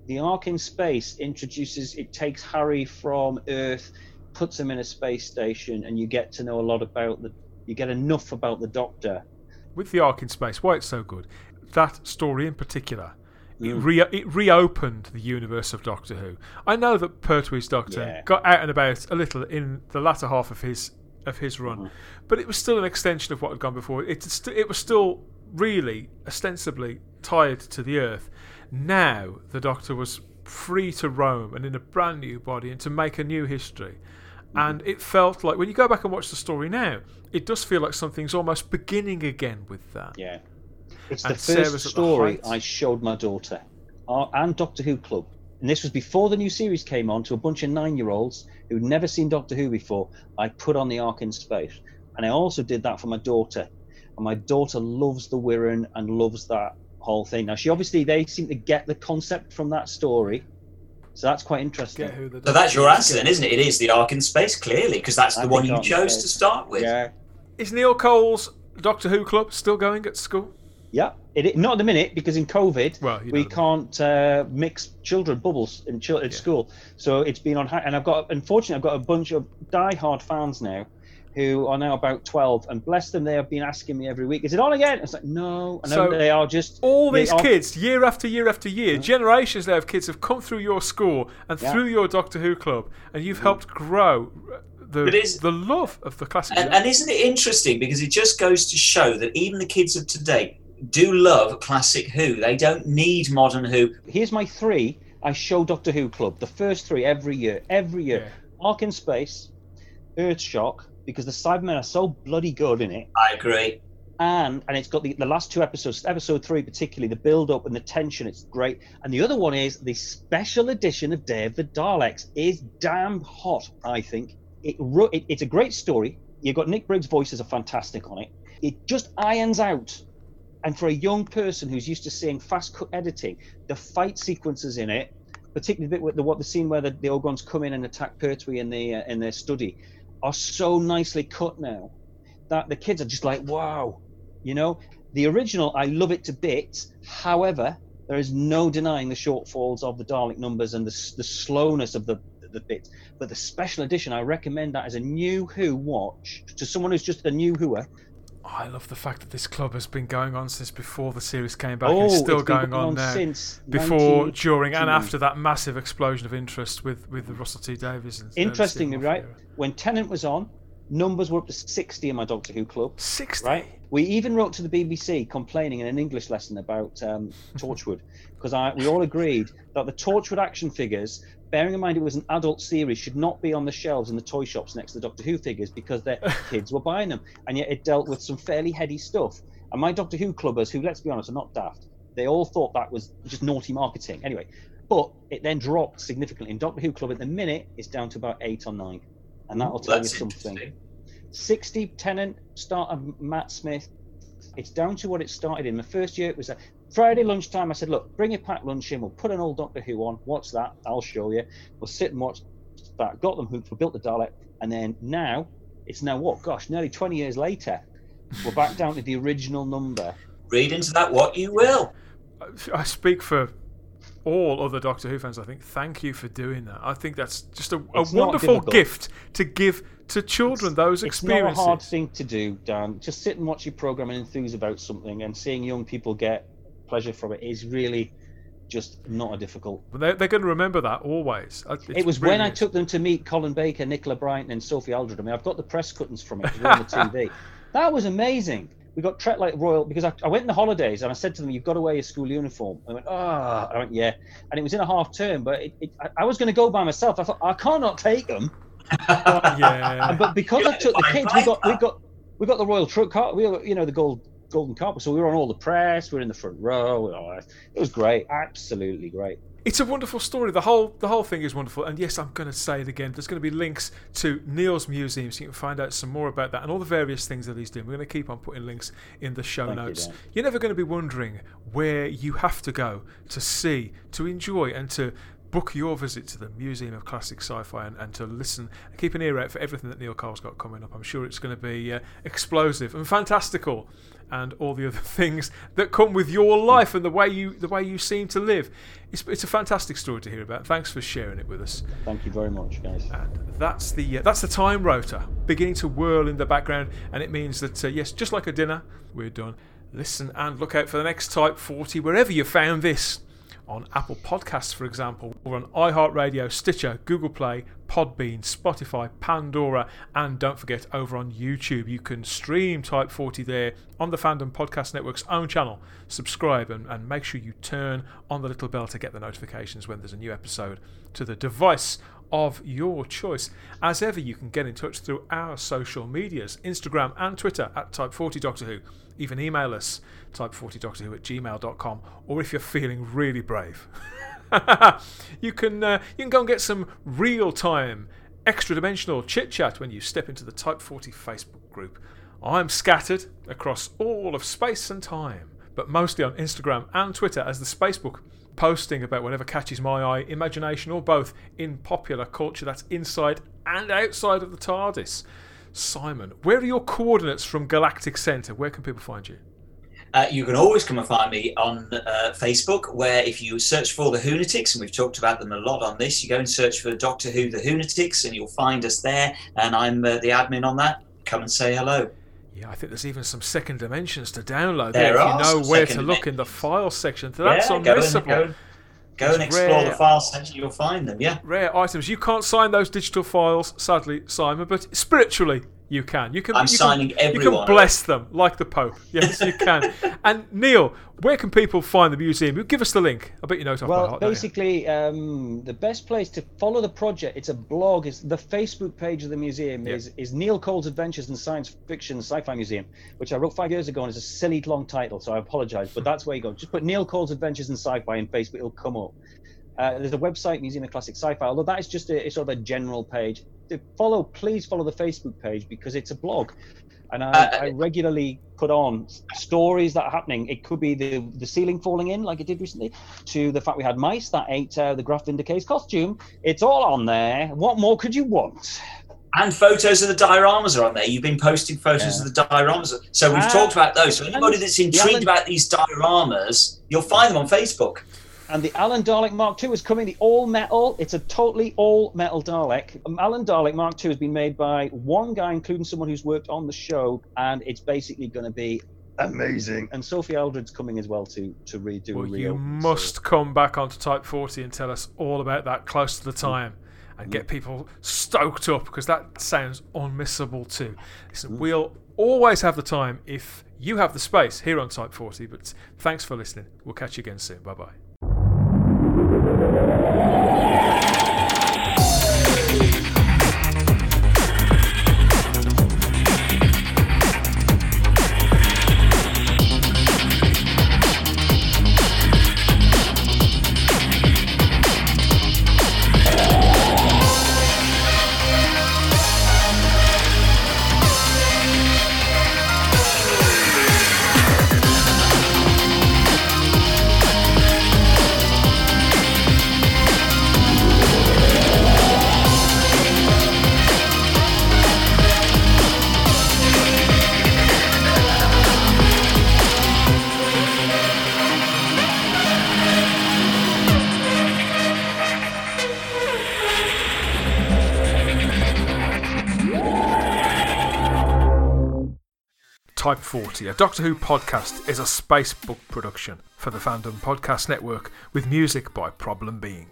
the Ark in space introduces it takes Harry from Earth, puts him in a space station, and you get to know a lot about the. You get enough about the Doctor. With the Ark in Space, why it's so good, that story in particular, it, Mm. re- it reopened the universe of Doctor Who. I know that Pertwee's Doctor Yeah. got out and about a little in the latter half of his of his run, Mm-hmm. but it was still an extension of what had gone before. It, st- it was still really ostensibly tied to the Earth. Now the Doctor was free to roam and in a brand new body and to make a new history. And it felt like when you go back and watch the story now, it does feel like something's almost beginning again with that. Yeah. It's And the first at the story height. I showed my daughter uh, and Doctor Who Club. And this was before the new series came on to a bunch of nine year olds who'd never seen Doctor Who before. I put on the Ark in Space. And I also did that for my daughter. And my daughter loves the Wirrn and loves that whole thing. Now, she obviously, they seem to get the concept from that story. So that's quite interesting. Get who the So that's your answer then, isn't it? It is the Ark in space, clearly, because that's I the one think you chose Space. to start with. Yeah. Is Neil Cole's Doctor Who club still going at school? Yeah, it, it- not at the minute because in COVID Well, you we know the- can't uh, mix children bubbles in chil- at Yeah. school. So it's been on, hi- and I've got unfortunately I've got a bunch of die-hard fans now who are now about twelve, and bless them, they have been asking me every week, "Is it on again?" It's like no, and So, they are just All these are- kids, year after year after year, generations now of kids have come through your school and Yeah. through your Doctor Who club, and you've helped grow the But is- the love of the classic. And, and isn't it interesting because it just goes to show that even the kids of today do love classic Who. They don't need modern Who. Here's my three. I show Doctor Who Club the first three every year, every year. Yeah. Ark in Space, Earthshock, because the Cybermen are so bloody good in it. I agree. and and it's got the, the last two episodes episode three particularly the build up and the tension it's great. And the other one is the special edition of day of the daleks. Is damn hot i think. It, it it's a great story. You've got nick briggs voices are fantastic on it. It just irons out. And for a young person who's used to seeing fast cut editing the fight sequences in it particularly the bit with the what the scene where the, the Ogrons come in and attack Pertwee in the uh, in their study are so nicely cut now that the kids are just like, wow, you know. The original, I love it to bits. However, there is no denying the shortfalls of the Dalek numbers and the, the slowness of the the bits. But the special edition, I recommend that as a new Who watch to someone who's just a new Whoer. I love the fact that this club has been going on since before the series came back. oh, it's still it's been going on now. since Before, 19 during, and after that massive explosion of interest with, with the Russell T Davies. And Interestingly, right, era. when Tennant was on, numbers were up to 60 in my Doctor Who club. 60. right? We even wrote to the BBC complaining in an English lesson about um, Torchwood because we all agreed that the Torchwood action figures, bearing in mind it was an adult series, should not be on the shelves in the toy shops next to the Doctor Who figures because their [LAUGHS] kids were buying them, and yet it dealt with some fairly heady stuff. And my Doctor Who clubbers, who let's be honest are not daft, they all thought that was just naughty marketing. Anyway, but it then dropped significantly. In Doctor Who club at the minute, it's down to about eight or nine, and that'll tell you something. 60 Tennant, start of Matt Smith. It's down to what it started in. The first year it was a Friday lunchtime. I said, look, bring your packed lunch in. We'll put an old Doctor Who on. What's that? I'll show you. We'll sit and watch that. Got them hooked. We built the Dalek. And then now, it's now what? Gosh, nearly 20 years later. We're back down to the original number. Read into that what you will. I speak for all other Doctor Who fans. I think thank you for doing that. I think that's just a, a wonderful gift to give to children those experiences. It's not a hard thing to do, Dan. Just sit and watch your program and enthuse about something, and seeing young people get pleasure from it is really just not a difficult But They're, they're going to remember that always. Uh, It it's was when I took them to meet Colin Baker, Nicola Bryant, and Sophie Aldred. I mean, I've got the press cuttings from it on the [LAUGHS] TV. That was amazing. We got treated like royal because I, I went in the holidays and I said to them, "You've got to wear your school uniform." I went, "Ah," I went, "Yeah," and it was in a half term, but it, it, I, I was going to go by myself. I thought I can't not take them. [LAUGHS] yeah. But because I took the kids, we got we got we got the royal truck car. We were, you know, the gold golden carpet. So we were on all the press. We were in the front row. It was great. Absolutely great. It's a wonderful story. The whole the whole thing is wonderful. And yes, I'm going to say it again. There's going to be links to Neil's museum, so you can find out some more about that and all the various things that he's doing. We're going to keep on putting links in the show Thank notes. You, You're never going to be wondering where you have to go to see, to enjoy, and to book your visit to the Museum of Classic Sci-Fi and, and to listen and keep an ear out for everything that Neil Cole's got coming up. I'm sure it's going to be uh, explosive and fantastical, and all the other [LAUGHS] things that come with your life and the way you the way you seem to live. It's, it's a fantastic story to hear about. Thanks for sharing it with us. Thank you very much, guys. And that's the uh, that's the time rotor beginning to whirl in the background, and it means that uh, yes, just like a dinner, we're done. Listen and look out for the next Type 40 wherever you found this. On Apple Podcasts, for example, or on iHeartRadio, Stitcher, Google Play, Podbean, Spotify, Pandora, and don't forget over on YouTube. You can stream Type 40 there on the Fandom Podcast Network's own channel. Subscribe and, and make sure you turn on the little bell to get the notifications when there's a new episode to the device of your choice. As ever, you can get in touch through our social medias Instagram and Twitter at Type40 Doctor Who. Even email us, type40doctorwho at gmail.com, or if you're feeling really brave, [LAUGHS] you, can, uh, you can go and get some real time, extra dimensional chit chat when you step into the Type 40 Facebook group. I'm scattered across all of space and time, but mostly on Instagram and Twitter as the Spacebook posting about whatever catches my eye, imagination, or both in popular culture that's inside and outside of the TARDIS. Simon, where are your coordinates from Galactic Centre? Where can people find you? Uh, you can always come and find me on uh, Facebook, where if you search for the Hoonatics, and we've talked about them a lot on this, you go and search for Doctor Who the Hoonatics, and you'll find us there. And I'm uh, the admin on that. Come and say hello. Yeah, I think there's even some second dimensions to download There there, if you know where to look in the file section. That's yeah, go and, unmissable. go, and- go and explore rare. the file section. You'll find them. Yeah. Rare items. You can't sign those digital files, sadly, Simon, but spiritually you can. You can. I'm you signing can, every You can bless them like the Pope. Yes, you can. [LAUGHS] and Neil, where can people find the museum? Give us the link. I bet you know it off by Well, heart. basically, um, the best place to follow the project, it's a blog, is the Facebook page of the museum Yeah. is, is Neil Cole's Adventures in Science Fiction Sci-Fi Museum, which I wrote five years ago and it's a silly long title, so I apologize, but that's where you go. Just put Neil Cole's Adventures in Sci-Fi in Facebook, it'll come up. Uh, there's a website, Museum of Classic Sci-Fi, although that is just a, it's sort of a general page. Follow, please follow the Facebook page because it's a blog. And I, Uh, I regularly put on stories that are happening. It could be the the ceiling falling in, like it did recently, to the fact we had mice that ate uh, the Graff Vynda-K's costume. It's all on there. What more could you want? And photos of the dioramas are on there. You've been posting photos Yeah. of the dioramas. So we've Ah, talked about those. So anybody that's intrigued about these dioramas, you'll find them on Facebook. And the Alan Dalek Mark II is coming. The all metal. It's a totally all metal Dalek. Um, Alan Dalek Mark II has been made by one guy, including someone who's worked on the show, and it's basically going to be amazing. And Sophie Aldred's coming as well to to redo. Well, a you reopen, so- must come back onto Type 40 and tell us all about that close to the mm. time and get mm. people stoked up because that sounds unmissable too. Listen, mm. we'll always have the time if you have the space here on Type 40, but thanks for listening. We'll catch you again soon. Bye bye. よし。Type 40, a Doctor Who podcast, is a Spacebook production for the Fandom Podcast Network with music by Problem Being.